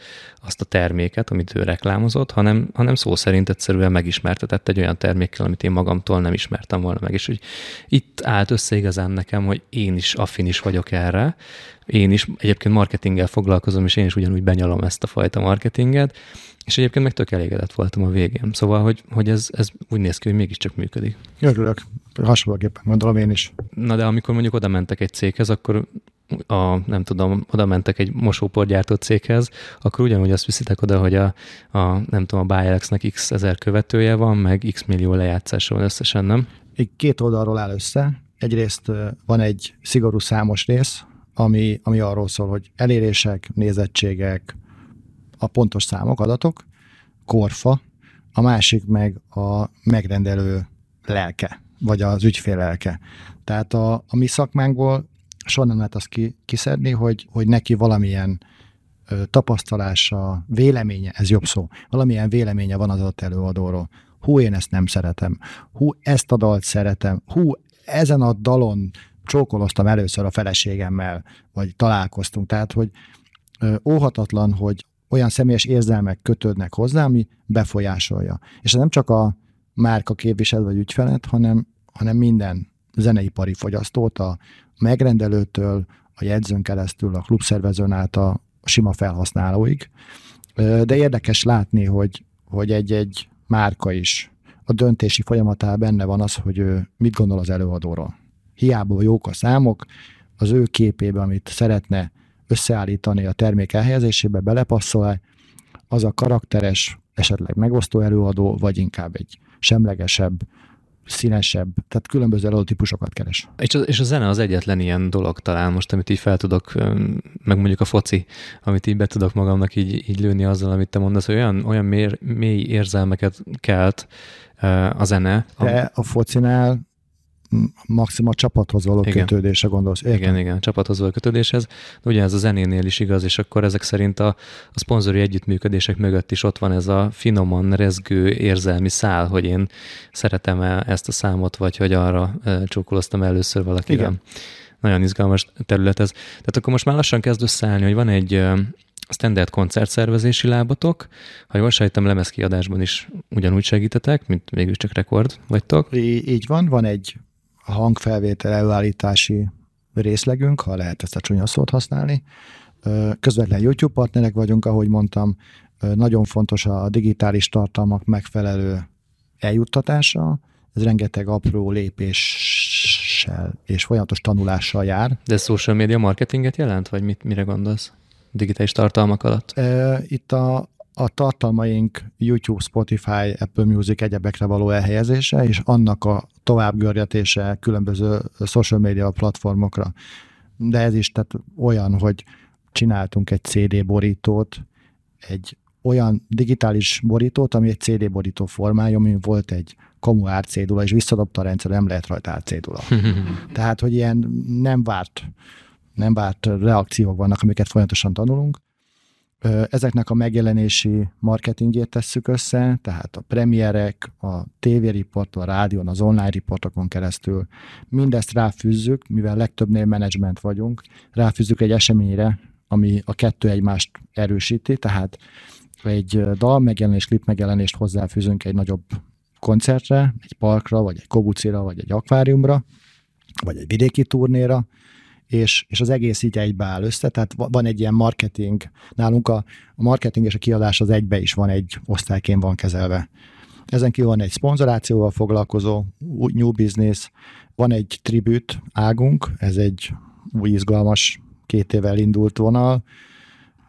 azt a terméket, amit ő reklámozott, hanem, hanem szó szerint egyszerűen megismertetett egy olyan termékkel, amit én magamtól nem ismertem volna meg. És hogy itt állt össze igazán nekem, hogy én is affinis vagyok erre, én is egyébként marketinggel foglalkozom, és én is ugyanúgy benyalom ezt a fajta marketinget, és egyébként meg tök elégedett voltam a végén. Szóval, hogy, hogy ez, ez úgy néz ki, hogy mégiscsak működik. Örülök. Hasonlóképpen gondolom én is. Na de amikor mondjuk oda mentek egy céghez, akkor a, nem tudom, oda mentek egy mosóporgyártó céghez, akkor ugyanúgy azt viszitek oda, hogy a, a nem tudom, a Bialex-nek x ezer követője van, meg x millió lejátszása van összesen, nem? Két oldalról áll össze. Egyrészt van egy szigorú számos rész, ami, ami arról szól, hogy elérések, nézettségek, a pontos számok, adatok, korfa, a másik meg a megrendelő lelke, vagy az ügyfél lelke. Tehát a, a mi szakmánkból soha nem lehet azt ki, kiszedni, hogy, hogy neki valamilyen tapasztalása, véleménye, ez jobb szó, valamilyen véleménye van az adott előadóról. Hú, én ezt nem szeretem. Hú, ezt a dalt szeretem. Hú, ezen a dalon csókoloztam először a feleségemmel, vagy találkoztunk. Tehát, hogy óhatatlan, hogy olyan személyes érzelmek kötődnek hozzá, ami befolyásolja. És ez nem csak a márka képvisel vagy ügyfelet, hanem, hanem minden zeneipari fogyasztót, a megrendelőtől, a jegyzőn keresztül, a klubszervezőn át a sima felhasználóig. De érdekes látni, hogy, hogy egy-egy márka is a döntési folyamatában benne van az, hogy ő mit gondol az előadóról hiába jók a számok, az ő képébe, amit szeretne összeállítani a termék elhelyezésébe, belepasszol az a karakteres, esetleg megosztó előadó, vagy inkább egy semlegesebb, színesebb, tehát különböző előadótípusokat keres. És a, és a zene az egyetlen ilyen dolog talán most, amit így fel tudok, meg mondjuk a foci, amit így be tudok magamnak így, így lőni azzal, amit te mondasz, hogy olyan, olyan mély, mély érzelmeket kelt a zene. De a focinál maximum a csapathoz való igen. kötődésre gondolsz. Értem? Igen, igen, csapathoz való kötődéshez. De ugye ez a zenénél is igaz, és akkor ezek szerint a, a szponzori együttműködések mögött is ott van ez a finoman rezgő érzelmi szál, hogy én szeretem -e ezt a számot, vagy hogy arra csókoloztam először valakivel. Igen. Nagyon izgalmas terület ez. Tehát akkor most már lassan kezd összeállni, hogy van egy standard koncertszervezési lábatok. Ha jól sejtem, lemezkiadásban is ugyanúgy segítetek, mint végül csak rekord vagytok. Így van, van egy hangfelvétel előállítási részlegünk, ha lehet ezt a csúnya szót használni. Közvetlen YouTube partnerek vagyunk, ahogy mondtam, nagyon fontos a digitális tartalmak megfelelő eljuttatása, ez rengeteg apró lépéssel és folyamatos tanulással jár. De social media marketinget jelent, vagy mit, mire gondolsz? digitális tartalmak alatt? Itt a, a tartalmaink YouTube, Spotify, Apple Music egyebekre való elhelyezése, és annak a továbbgörgetése különböző social media platformokra. De ez is tehát olyan, hogy csináltunk egy CD borítót, egy olyan digitális borítót, ami egy CD borító formája, ami volt egy komu árcédula, és visszadobta a rendszer, nem lehet rajta árcédula. Tehát, hogy ilyen nem várt nem várt reakciók vannak, amiket folyamatosan tanulunk. Ezeknek a megjelenési marketingét tesszük össze, tehát a premierek, a tévériport, a rádión, az online riportokon keresztül. Mindezt ráfűzzük, mivel legtöbbnél menedzsment vagyunk, ráfűzzük egy eseményre, ami a kettő egymást erősíti, tehát egy dal megjelenés, klip megjelenést hozzáfűzünk egy nagyobb koncertre, egy parkra, vagy egy kobucira, vagy egy akváriumra, vagy egy vidéki turnéra, és, és az egész így egybeáll össze, tehát van egy ilyen marketing, nálunk a, a marketing és a kiadás az egybe is van egy osztályként van kezelve. Ezen kívül van egy szponzorációval foglalkozó new business, van egy tribut águnk, ez egy új izgalmas két évvel indult vonal.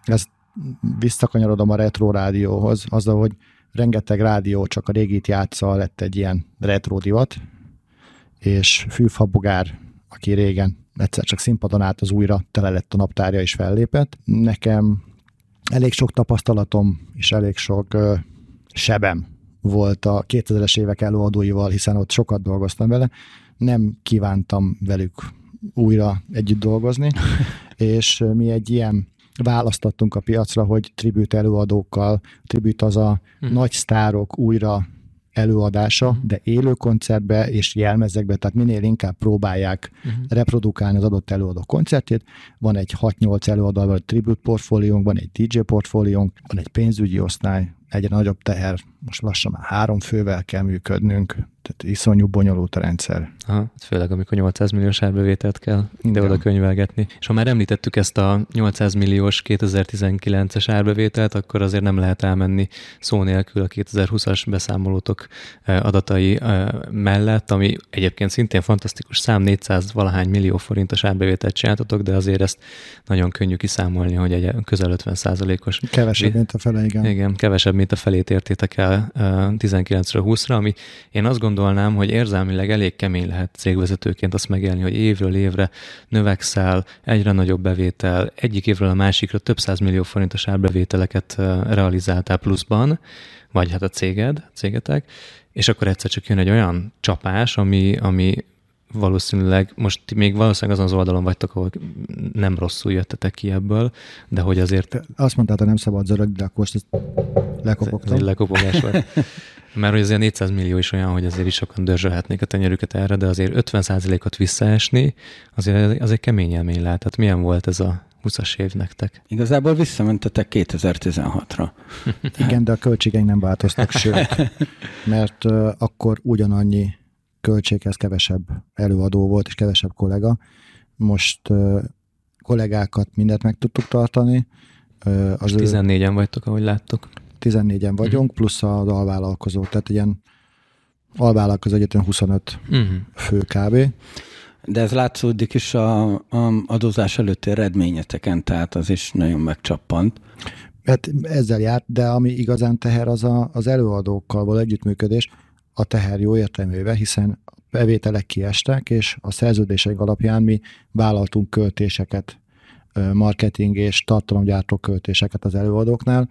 Ez visszakanyarodom a retro rádióhoz, azzal, hogy rengeteg rádió csak a régit játsza, lett egy ilyen retro divat, és fűfabogár, aki régen egyszer csak színpadon állt, az újra tele lett a naptárja és fellépett. Nekem elég sok tapasztalatom és elég sok ö, sebem volt a 2000-es évek előadóival, hiszen ott sokat dolgoztam vele. Nem kívántam velük újra együtt dolgozni, és mi egy ilyen választottunk a piacra, hogy tribut előadókkal, tribut az a hmm. nagy sztárok újra előadása, uh-huh. de élő koncertbe és jelmezekbe, tehát minél inkább próbálják uh-huh. reprodukálni az adott előadó koncertét. Van egy 6-8 előadó, van egy tribute portfóliónk, van egy DJ portfóliónk, van egy pénzügyi osztály, egyre nagyobb teher, most lassan már három fővel kell működnünk, tehát iszonyú bonyolult a rendszer. Aha, hát főleg amikor 800 milliós árbevételt kell ide-oda könyvelgetni. És ha már említettük ezt a 800 milliós 2019-es árbevételt, akkor azért nem lehet elmenni szó nélkül a 2020-as beszámolótok eh, adatai eh, mellett, ami egyébként szintén fantasztikus szám, 400 valahány millió forintos árbevételt csináltatok, de azért ezt nagyon könnyű kiszámolni, hogy egy közel 50 os Kevesebb, mint a fele, igen. Igen, kevesebb, mint a felét értétek el 19-ről 20-ra, ami én azt gondolnám, hogy érzelmileg elég kemény lehet cégvezetőként azt megélni, hogy évről évre növekszel, egyre nagyobb bevétel, egyik évről a másikra több millió forintos árbevételeket realizáltál pluszban, vagy hát a céged, cégetek, és akkor egyszer csak jön egy olyan csapás, ami, ami valószínűleg, most még valószínűleg azon az oldalon vagytok, ahol nem rosszul jöttetek ki ebből, de hogy azért... Te azt mondtad, hogy nem szabad zörög, de akkor ezt lekopogtam. Ez egy lekopogás volt. Mert hogy azért 400 millió is olyan, hogy azért is sokan dörzsölhetnék a tenyerüket erre, de azért 50%-ot visszaesni, azért, azért kemény élmény lehet. Tehát milyen volt ez a 20-as év nektek? Igazából visszamentetek 2016-ra. Igen, de a költségeink nem változtak, sőt, mert uh, akkor ugyanannyi költséghez kevesebb előadó volt, és kevesebb kollega. Most uh, kollégákat mindent meg tudtuk tartani. Uh, az 14-en vagytok, ahogy láttuk. 14-en vagyunk, uh-huh. plusz az alvállalkozó, tehát ilyen alvállalkozó egyetem 25 uh-huh. fő kb. De ez látszódik is a, a adózás előtti eredményeteken, tehát az is nagyon megcsappant. Hát ezzel járt, de ami igazán teher, az a, az előadókkal való együttműködés, a teher jó értelmével, hiszen bevételek kiestek, és a szerződéseink alapján mi vállaltunk költéseket marketing és tartalomgyártó költéseket az előadóknál,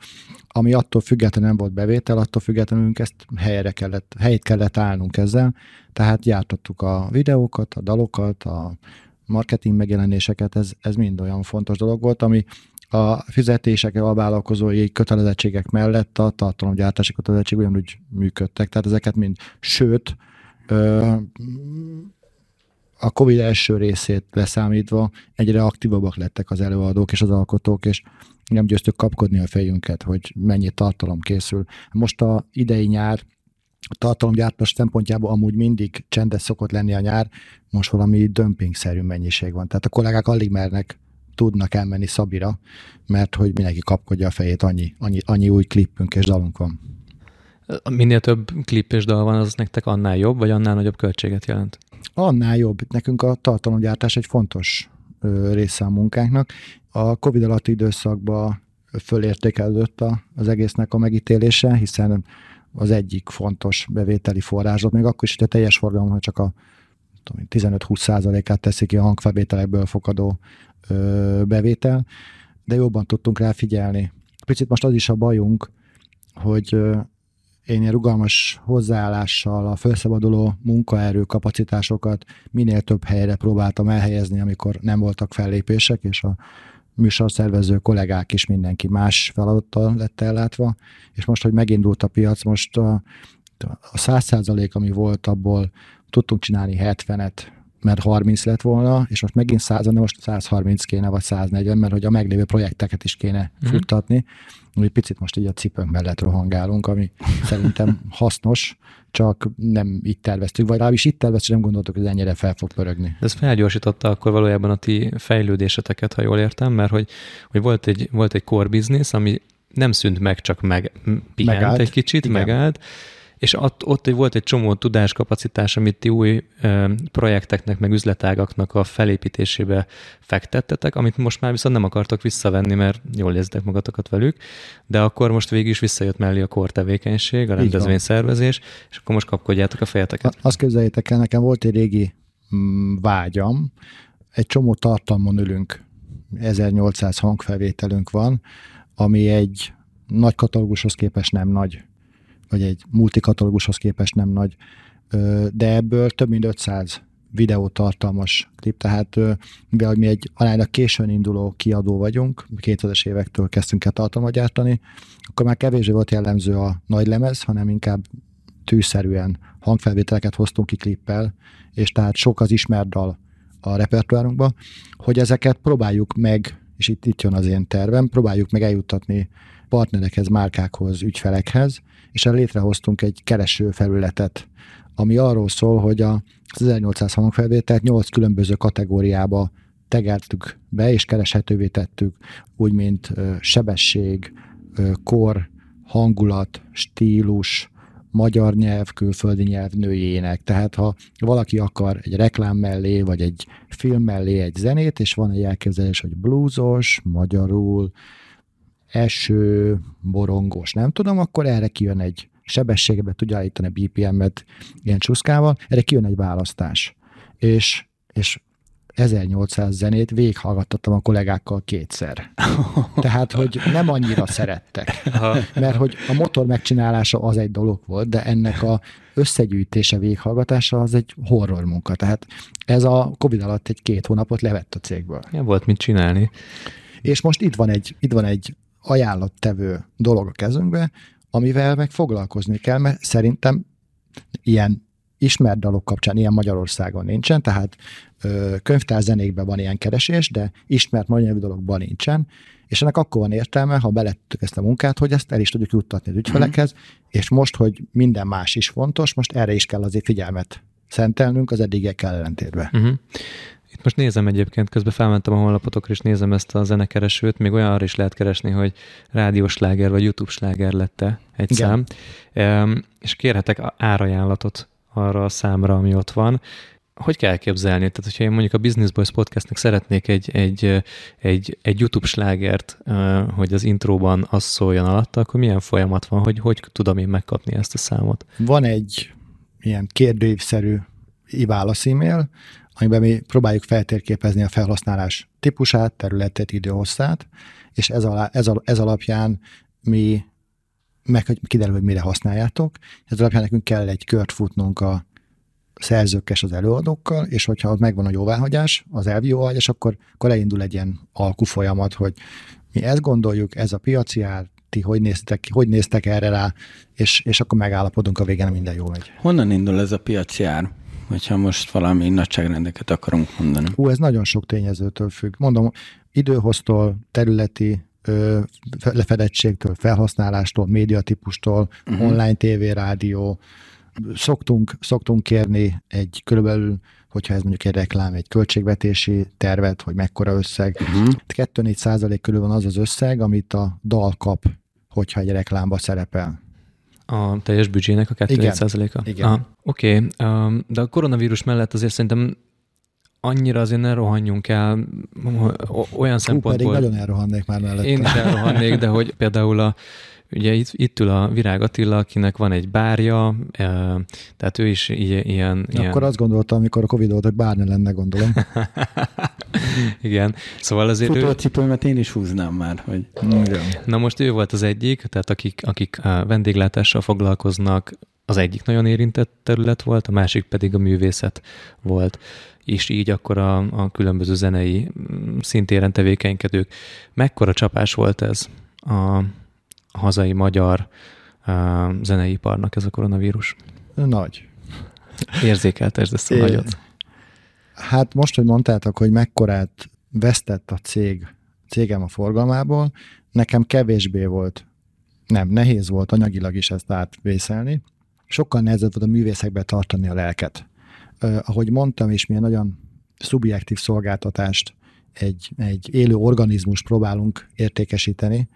ami attól függetlenül nem volt bevétel, attól függetlenül ezt helyre kellett, helyét kellett állnunk ezzel, tehát gyártottuk a videókat, a dalokat, a marketing megjelenéseket, ez, ez mind olyan fontos dolog volt, ami a fizetések, a vállalkozói kötelezettségek mellett a tartalomgyártási kötelezettség ugyanúgy működtek, tehát ezeket mind, sőt, a COVID első részét leszámítva egyre aktívabbak lettek az előadók és az alkotók, és nem győztük kapkodni a fejünket, hogy mennyi tartalom készül. Most a idei nyár a tartalomgyártás szempontjából amúgy mindig csendes szokott lenni a nyár, most valami dömpingszerű mennyiség van. Tehát a kollégák alig mernek tudnak elmenni Szabira, mert hogy mindenki kapkodja a fejét, annyi, annyi, annyi új klippünk és dalunk van. Minél több klip és dal van, az nektek annál jobb, vagy annál nagyobb költséget jelent? Annál jobb. Nekünk a tartalomgyártás egy fontos része a munkánknak. A Covid alatti időszakban fölértékelődött az egésznek a megítélése, hiszen az egyik fontos bevételi forrásot, még akkor is, hogy a teljes forgalom, ha csak a 15-20 százalékát teszi ki a hangfelvételekből fokadó ö, bevétel, de jobban tudtunk rá figyelni. Picit most az is a bajunk, hogy én ilyen rugalmas hozzáállással a felszabaduló munkaerő kapacitásokat minél több helyre próbáltam elhelyezni, amikor nem voltak fellépések, és a műsorszervező kollégák is mindenki más feladattal lett ellátva, és most, hogy megindult a piac, most a, 100 százalék, ami volt, abból tudtunk csinálni 70-et, mert 30 lett volna, és most megint 100, de most 130 kéne, vagy 140, mert hogy a meglévő projekteket is kéne mm. futtatni. Úgy picit most így a cipőnk mellett rohangálunk, ami szerintem hasznos, csak nem itt terveztük, vagy legalábbis itt terveztük, nem gondoltuk, hogy ez ennyire fel fog pörögni. Ez felgyorsította akkor valójában a ti fejlődéseteket, ha jól értem, mert hogy, hogy volt, egy, volt egy core business, ami nem szűnt meg, csak meg pihent megállt. egy kicsit, Igen. megállt, és ott, ott volt egy csomó tudáskapacitás, amit ti új ö, projekteknek, meg üzletágaknak a felépítésébe fektettetek, amit most már viszont nem akartok visszavenni, mert jól érzitek magatokat velük, de akkor most végig is visszajött mellé a kor tevékenység, a rendezvényszervezés, és akkor most kapkodjátok a fejeteket. Azt képzeljétek el, nekem volt egy régi mm, vágyam, egy csomó tartalmon ülünk, 1800 hangfelvételünk van, ami egy nagy katalógushoz képest nem nagy vagy egy multikatalógushoz képest nem nagy, de ebből több mint 500 videó tartalmas klip, tehát mivel mi egy aránylag későn induló kiadó vagyunk, 2000-es évektől kezdtünk el tartalmat gyártani, akkor már kevésbé volt jellemző a nagy lemez, hanem inkább tűszerűen hangfelvételeket hoztunk ki klippel, és tehát sok az ismert dal a repertoárunkba, hogy ezeket próbáljuk meg, és itt, itt jön az én tervem, próbáljuk meg eljuttatni partnerekhez, márkákhoz, ügyfelekhez, és el létrehoztunk egy kereső felületet, ami arról szól, hogy a 1800 hangfelvételt 8 különböző kategóriába tegeltük be, és kereshetővé tettük, úgy, mint sebesség, kor, hangulat, stílus, magyar nyelv, külföldi nyelv, nőjének. Tehát ha valaki akar egy reklám mellé, vagy egy film mellé egy zenét, és van egy elképzelés, hogy bluesos, magyarul, eső, borongós, nem tudom, akkor erre kijön egy sebességbe tudja állítani a BPM-et ilyen csúszkával, erre kijön egy választás. És, és 1800 zenét végighallgattattam a kollégákkal kétszer. Tehát, hogy nem annyira szerettek. Mert hogy a motor megcsinálása az egy dolog volt, de ennek a összegyűjtése, végighallgatása az egy horror munka. Tehát ez a Covid alatt egy két hónapot levett a cégből. Ja, volt mit csinálni. És most itt van egy, itt van egy ajánlattevő dolog a kezünkbe, amivel meg foglalkozni kell, mert szerintem ilyen ismert dalok kapcsán ilyen Magyarországon nincsen, tehát ö, könyvtárzenékben van ilyen keresés, de ismert magyar dologban nincsen, és ennek akkor van értelme, ha belettük ezt a munkát, hogy ezt el is tudjuk juttatni az ügyfelekhez, mm. és most, hogy minden más is fontos, most erre is kell azért figyelmet szentelnünk az eddigekkel ellentétben. Uh-huh. Itt most nézem egyébként, közben felmentem a honlapotokra, és nézem ezt a zenekeresőt, még olyan arra is lehet keresni, hogy rádiós sláger vagy YouTube sláger lette egy Igen. szám, és kérhetek árajánlatot arra a számra, ami ott van. Hogy kell elképzelni? Tehát, hogyha én mondjuk a Business Boys podcastnek szeretnék egy, egy, egy, egy YouTube slágert, hogy az intróban az szóljon alatta, akkor milyen folyamat van, hogy hogy tudom én megkapni ezt a számot? Van egy ilyen kérdőívszerű válasz e-mail, amiben mi próbáljuk feltérképezni a felhasználás típusát, területet, időhosszát, és ez, alá, ez, ez alapján mi meg hogy kiderül, hogy mire használjátok. Ez alapján nekünk kell egy kört futnunk a szerzőkkel és az előadókkal, és hogyha megvan a jóváhagyás, az elvi jóváhagyás, akkor, akkor elindul egy ilyen alkú folyamat, hogy mi ezt gondoljuk, ez a piaci ár, ti hogy néztek, hogy néztek erre rá, és, és akkor megállapodunk a végén, minden jó megy. Honnan indul ez a piaci ár? Hogyha most valami nagyságrendeket akarunk mondani. Hú, ez nagyon sok tényezőtől függ. Mondom, időhoztól, területi ö, lefedettségtől, felhasználástól, médiatípustól, uh-huh. online tévé, rádió. Szoktunk, szoktunk kérni egy körülbelül hogyha ez mondjuk egy reklám, egy költségvetési tervet, hogy mekkora összeg. Uh-huh. 2-4 százalék körül van az az összeg, amit a dal kap, hogyha egy reklámba szerepel. A teljes büdzsének a 2 százaléka? Igen. Oké, okay. um, de a koronavírus mellett azért szerintem annyira azért ne rohanjunk el olyan Hú, szempontból. pedig nagyon elrohannék már mellette. Én is elrohannék, de hogy például a, Ugye itt, itt ül a Virág Attila, akinek van egy bárja, tehát ő is ilyen... ilyen Akkor azt gondoltam, amikor a Covid volt, hogy bár ne lenne, gondolom. Igen, szóval azért Futócipőmet ő... én is húznám már, hogy... Igen. Na most ő volt az egyik, tehát akik, akik a vendéglátással foglalkoznak, az egyik nagyon érintett terület volt, a másik pedig a művészet volt és így akkor a, a különböző zenei szintéren tevékenykedők. Mekkora csapás volt ez a, hazai magyar uh, zeneiparnak ez a koronavírus? Nagy. Érzékeltesd ezt a é, nagyot. Hát most, hogy mondtátok, hogy mekkorát vesztett a cég, cégem a forgalmából, nekem kevésbé volt, nem, nehéz volt anyagilag is ezt átvészelni. Sokkal nehezebb volt a művészekbe tartani a lelket. Uh, ahogy mondtam, és milyen nagyon szubjektív szolgáltatást egy, egy élő organizmus próbálunk értékesíteni,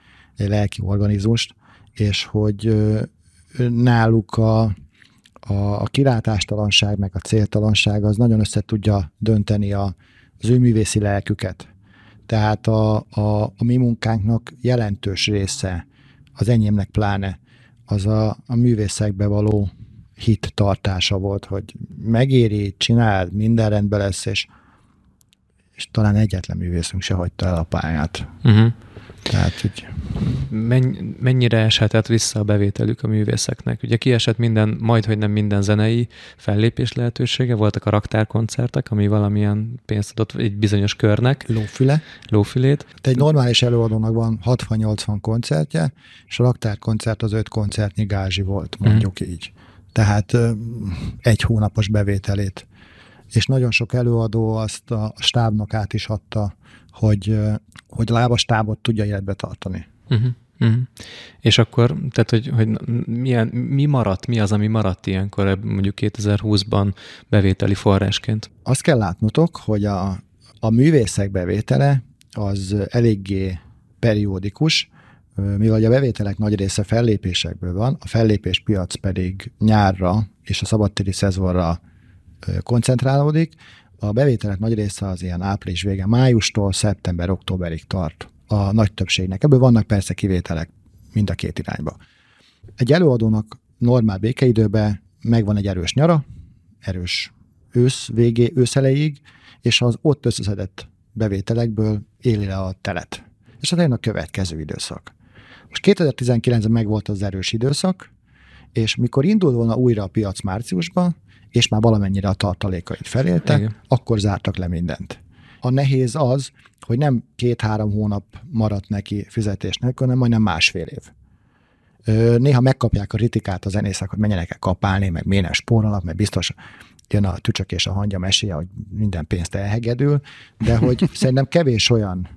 lelki organizmust, és hogy náluk a, a, a kilátástalanság, meg a céltalanság az nagyon össze tudja dönteni a, az ő művészi lelküket. Tehát a, a, a mi munkánknak jelentős része, az enyémnek pláne, az a, a művészekbe való hit tartása volt, hogy megéri, csináld, minden rendben lesz, és, és talán egyetlen művészünk se hagyta el a pályát. Uh-huh. Tehát, hogy... mennyire eshetett vissza a bevételük a művészeknek? Ugye kiesett minden, majd, hogy nem minden zenei fellépés lehetősége, voltak a raktárkoncertek, ami valamilyen pénzt adott egy bizonyos körnek. Lófüle. Lófülét. Te egy normális előadónak van 60-80 koncertje, és a raktárkoncert az öt koncertnyi gázsi volt, mondjuk mm. így. Tehát egy hónapos bevételét. És nagyon sok előadó azt a stábnak át is adta hogy, hogy a lábas tábot tudja életbe tartani. Uh-huh. Uh-huh. És akkor, tehát, hogy, hogy milyen, mi maradt, mi az, ami maradt ilyenkor mondjuk 2020-ban bevételi forrásként? Azt kell látnotok, hogy a, a művészek bevétele az eléggé periódikus, mivel a bevételek nagy része fellépésekből van, a fellépés piac pedig nyárra és a szabadtéri szezonra koncentrálódik, a bevételek nagy része az ilyen április vége, májustól szeptember-októberig tart a nagy többségnek. Ebből vannak persze kivételek mind a két irányba. Egy előadónak normál békeidőben megvan egy erős nyara, erős ősz végé, ősz elejéig, és az ott összeszedett bevételekből éli le a telet. És az a következő időszak. Most 2019-ben megvolt az erős időszak, és mikor indul volna újra a piac márciusban, és már valamennyire a tartalékait felélte, Igen. akkor zártak le mindent. A nehéz az, hogy nem két-három hónap maradt neki fizetés nélkül, hanem majdnem másfél év. Néha megkapják a kritikát a zenészek, hogy menjenek el kapálni, meg miért spórolnak, mert biztos jön a tücsök és a hangya meséje, hogy minden pénzt elhegedül, de hogy szerintem kevés olyan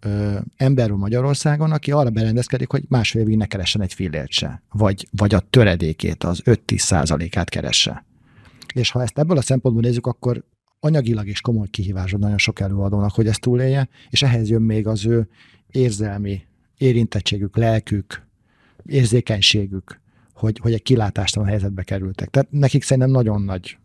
ö, ember van Magyarországon, aki arra berendezkedik, hogy másfél évig ne keressen egy fillért se, vagy, vagy a töredékét, az 5-10 százalékát keresse. És ha ezt ebből a szempontból nézzük, akkor anyagilag is komoly kihívás nagyon sok előadónak, hogy ezt túlélje, és ehhez jön még az ő érzelmi érintettségük, lelkük, érzékenységük, hogy, hogy egy kilátástalan helyzetbe kerültek. Tehát nekik szerintem nagyon nagy,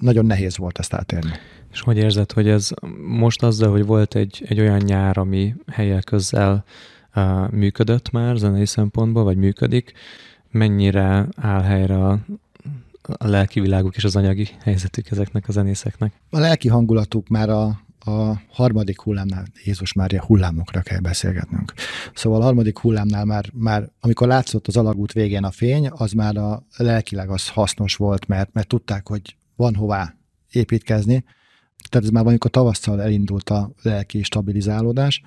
nagyon nehéz volt ezt átérni. És hogy érzed, hogy ez most azzal, hogy volt egy, egy olyan nyár, ami helyek közel uh, működött már zenei szempontból, vagy működik, mennyire áll helyre a lelki világuk és az anyagi helyzetük ezeknek a zenészeknek? A lelki hangulatuk már a, a harmadik hullámnál, Jézus Mária hullámokra kell beszélgetnünk. Szóval a harmadik hullámnál már, már amikor látszott az alagút végén a fény, az már a lelkileg az hasznos volt, mert, mert tudták, hogy van hová építkezni. Tehát ez már amikor tavasszal elindult a lelki stabilizálódás.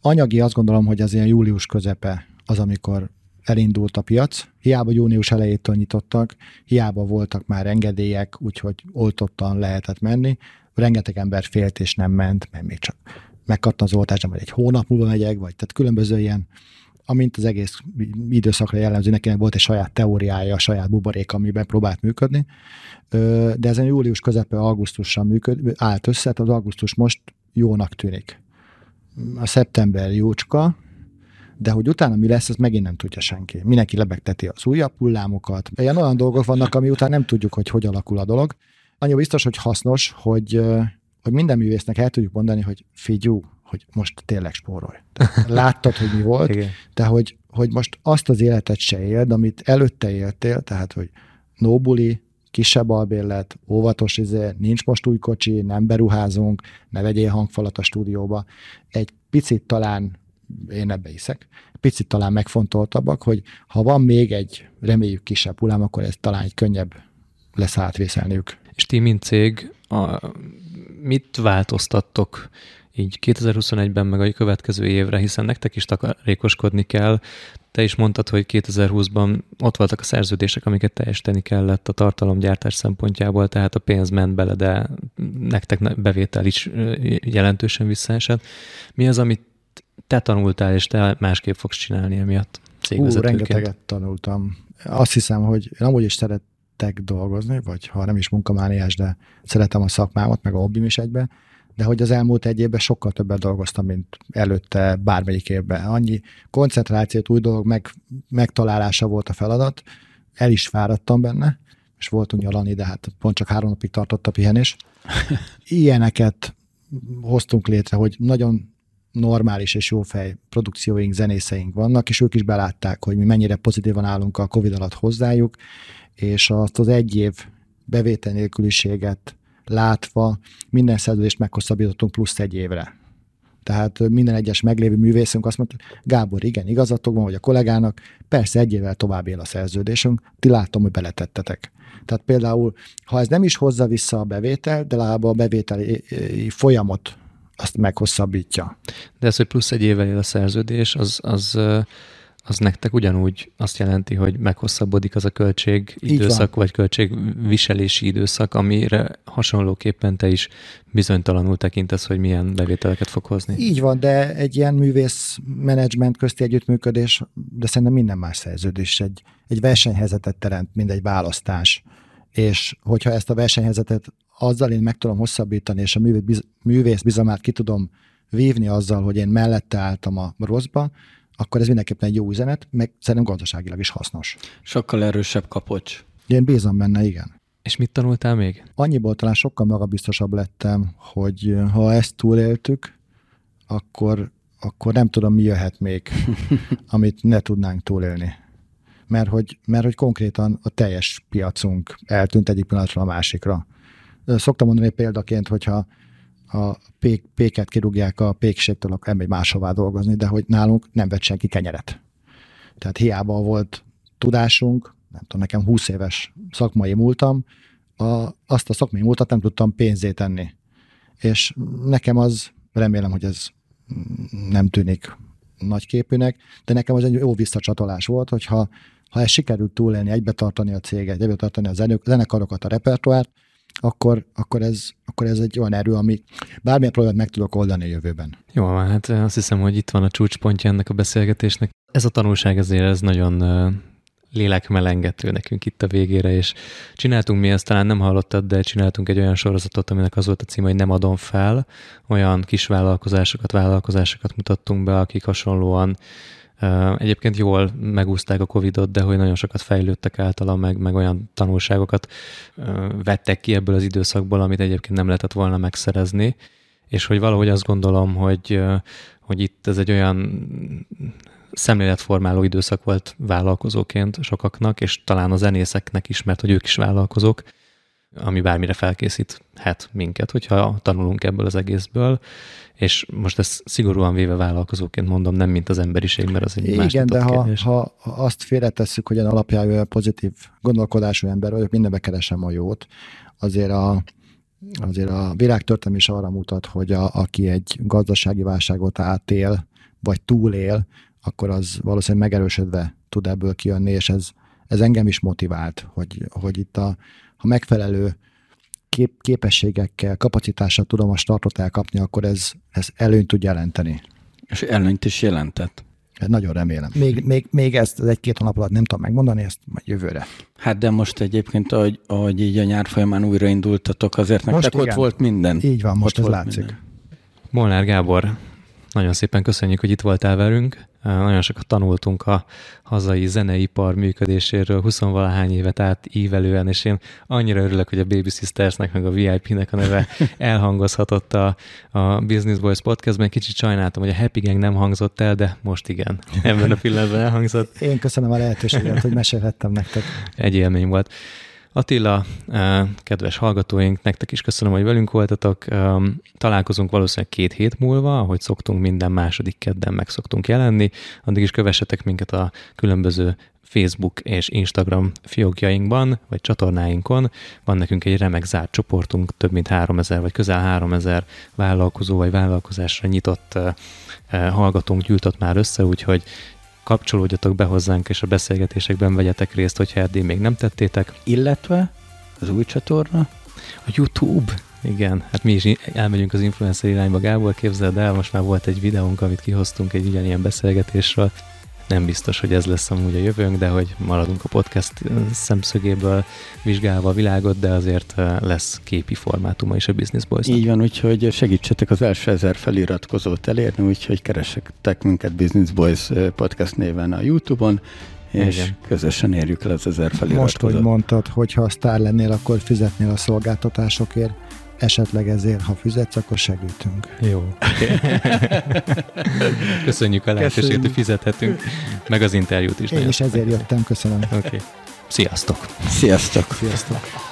Anyagi azt gondolom, hogy az ilyen július közepe az, amikor elindult a piac. Hiába június elejétől nyitottak, hiába voltak már engedélyek, úgyhogy oltottan lehetett menni. Rengeteg ember félt és nem ment, mert még csak megkapta az oltást, vagy egy hónap múlva megyek, vagy tehát különböző ilyen, amint az egész időszakra jellemző, nekinek volt egy saját teóriája, a saját buborék, amiben próbált működni. De ezen július közepe augusztussal működ, állt össze, tehát az augusztus most jónak tűnik. A szeptember jócska, de hogy utána mi lesz, ezt megint nem tudja senki. Mindenki lebegteti az újabb hullámokat. Ilyen olyan dolgok vannak, ami után nem tudjuk, hogy hogy alakul a dolog. Annyi biztos, hogy hasznos, hogy, hogy minden művésznek el tudjuk mondani, hogy figyú, hogy most tényleg spórolj. Láttad, hogy mi volt, Igen. de hogy, hogy most azt az életet se éld, amit előtte éltél, tehát, hogy nóbuli, kisebb albérlet, óvatos izé, nincs most új kocsi, nem beruházunk, ne vegyél hangfalat a stúdióba. Egy picit talán én ebbe hiszek, picit talán megfontoltabbak, hogy ha van még egy reméljük kisebb hullám, akkor ez talán egy könnyebb lesz átvészelniük. És ti, mint cég, a, mit változtattok így 2021-ben meg a következő évre, hiszen nektek is takarékoskodni kell. Te is mondtad, hogy 2020-ban ott voltak a szerződések, amiket teljesíteni kellett a tartalomgyártás szempontjából, tehát a pénz ment bele, de nektek bevétel is jelentősen visszaesett. Mi az, amit te tanultál, és te másképp fogsz csinálni emiatt cégvezetőként? Ú, rengeteget tanultam. Azt hiszem, hogy én amúgy is szeretek dolgozni, vagy ha nem is munkamániás, de szeretem a szakmámat, meg a hobbim is egybe, de hogy az elmúlt egy évben sokkal többet dolgoztam, mint előtte bármelyik évben. Annyi koncentrációt, új dolog meg, megtalálása volt a feladat, el is fáradtam benne, és voltunk nyaralni, de hát pont csak három napig tartott a pihenés. Ilyeneket hoztunk létre, hogy nagyon normális és jó fej produkcióink, zenészeink vannak, és ők is belátták, hogy mi mennyire pozitívan állunk a Covid alatt hozzájuk, és azt az egy év bevétel nélküliséget látva minden szerződést meghosszabbítottunk plusz egy évre. Tehát minden egyes meglévő művészünk azt mondta, Gábor, igen, igazatok van, vagy a kollégának, persze egy évvel tovább él a szerződésünk, ti látom, hogy beletettetek. Tehát például, ha ez nem is hozza vissza a bevétel, de legalább a bevételi folyamot azt meghosszabbítja. De ez, hogy plusz egy évvel él a szerződés, az, az, az nektek ugyanúgy azt jelenti, hogy meghosszabbodik az a költség időszak, vagy költségviselési időszak, amire hasonlóképpen te is bizonytalanul tekintesz, hogy milyen bevételeket fog hozni. Így van, de egy ilyen művész menedzsment közti együttműködés, de szerintem minden más szerződés egy, egy versenyhelyzetet teremt, mint egy választás. És hogyha ezt a versenyhelyzetet azzal én meg tudom hosszabbítani, és a művész bizalmát ki tudom vívni azzal, hogy én mellette álltam a rosszba, akkor ez mindenképpen egy jó üzenet, meg szerintem gazdaságilag is hasznos. Sokkal erősebb kapocs. Én bízom benne, igen. És mit tanultál még? Annyiból talán sokkal magabiztosabb lettem, hogy ha ezt túléltük, akkor, akkor nem tudom, mi jöhet még, amit ne tudnánk túlélni. Mert hogy, mert hogy konkrétan a teljes piacunk eltűnt egyik pillanatra a másikra. Szoktam mondani példaként, hogyha a pék, péket kirúgják a pékségtől, akkor elmegy máshová dolgozni, de hogy nálunk nem vett senki kenyeret. Tehát hiába volt tudásunk, nem tudom, nekem 20 éves szakmai múltam, a, azt a szakmai múltat nem tudtam pénzét tenni. És nekem az, remélem, hogy ez nem tűnik nagyképűnek, de nekem az egy jó visszacsatolás volt, hogyha ha ez sikerült túlélni, egybe tartani a céget, egybe tartani a zenekarokat, a repertoárt, akkor, akkor, ez, akkor ez egy olyan erő, ami bármilyen problémát meg tudok oldani a jövőben. Jó, hát azt hiszem, hogy itt van a csúcspontja ennek a beszélgetésnek. Ez a tanulság azért ez nagyon lélekmelengető nekünk itt a végére, és csináltunk mi ezt, talán nem hallottad, de csináltunk egy olyan sorozatot, aminek az volt a címe, hogy nem adom fel, olyan kis vállalkozásokat, vállalkozásokat mutattunk be, akik hasonlóan Egyébként jól megúzták a Covid-ot, de hogy nagyon sokat fejlődtek általa, meg, meg olyan tanulságokat vettek ki ebből az időszakból, amit egyébként nem lehetett volna megszerezni, és hogy valahogy azt gondolom, hogy, hogy itt ez egy olyan szemléletformáló időszak volt vállalkozóként sokaknak, és talán a zenészeknek is, mert hogy ők is vállalkozók, ami bármire felkészíthet minket, hogyha tanulunk ebből az egészből, és most ezt szigorúan véve vállalkozóként mondom, nem mint az emberiség, mert az egy Igen, más de ha, kérdés. ha azt félretesszük, hogy a alapjául pozitív gondolkodású ember vagyok, mindenbe keresem a jót, azért a, azért a világtörténelem is arra mutat, hogy a, aki egy gazdasági válságot átél, vagy túlél, akkor az valószínűleg megerősödve tud ebből kijönni, és ez, ez engem is motivált, hogy, hogy itt a, ha megfelelő kép, képességekkel, kapacitással tudom a startot elkapni, akkor ez, ez előnyt tud jelenteni. És előnyt is jelentett. Hát nagyon remélem. Még, még, még ezt egy-két hónap alatt nem tudom megmondani, ezt majd jövőre. Hát de most egyébként, ahogy, ahogy így a nyár folyamán újraindultatok, azért Most nektek ott volt minden. Így van, most Ott ez volt látszik. minden. Molnár Gábor, nagyon szépen köszönjük, hogy itt voltál velünk. Nagyon sokat tanultunk a hazai zeneipar működéséről 20 valahány évet át ívelően, és én annyira örülök, hogy a Baby Sistersnek, meg a VIP-nek a neve elhangozhatott a, a Business Boys podcastben. Kicsit sajnáltam, hogy a Happy Gang nem hangzott el, de most igen, ebben a pillanatban elhangzott. Én köszönöm a lehetőséget, hogy mesélhettem nektek. Egy élmény volt. Attila, eh, kedves hallgatóink, nektek is köszönöm, hogy velünk voltatok. Találkozunk valószínűleg két hét múlva, ahogy szoktunk, minden második kedden meg szoktunk jelenni. Addig is kövessetek minket a különböző Facebook és Instagram fiókjainkban, vagy csatornáinkon. Van nekünk egy remek zárt csoportunk, több mint 3000 vagy közel 3000 vállalkozó vagy vállalkozásra nyitott eh, eh, hallgatónk gyűjtött már össze, úgyhogy kapcsolódjatok be hozzánk, és a beszélgetésekben vegyetek részt, hogyha eddig még nem tettétek. Illetve az új csatorna, A YouTube. Igen, hát mi is elmegyünk az influencer irányba, Gábor, képzeld el, most már volt egy videónk, amit kihoztunk egy ugyanilyen beszélgetésről. Nem biztos, hogy ez lesz amúgy a jövőnk, de hogy maradunk a podcast szemszögéből vizsgálva a világot, de azért lesz képi formátuma is a Business boys így van, úgyhogy segítsetek az első ezer feliratkozót elérni, úgyhogy keressetek minket Business Boys podcast néven a YouTube-on, és Igen. közösen érjük el az ezer feliratkozót. Most, hogy mondtad, hogy ha sztár lennél, akkor fizetnél a szolgáltatásokért, esetleg ezért, ha fizetsz, akkor segítünk. Jó. Köszönjük a lehetőséget, hogy fizethetünk, meg az interjút is. Én is ezért jöttem, köszönöm. Okay. Sziasztok! Sziasztok! Sziasztok!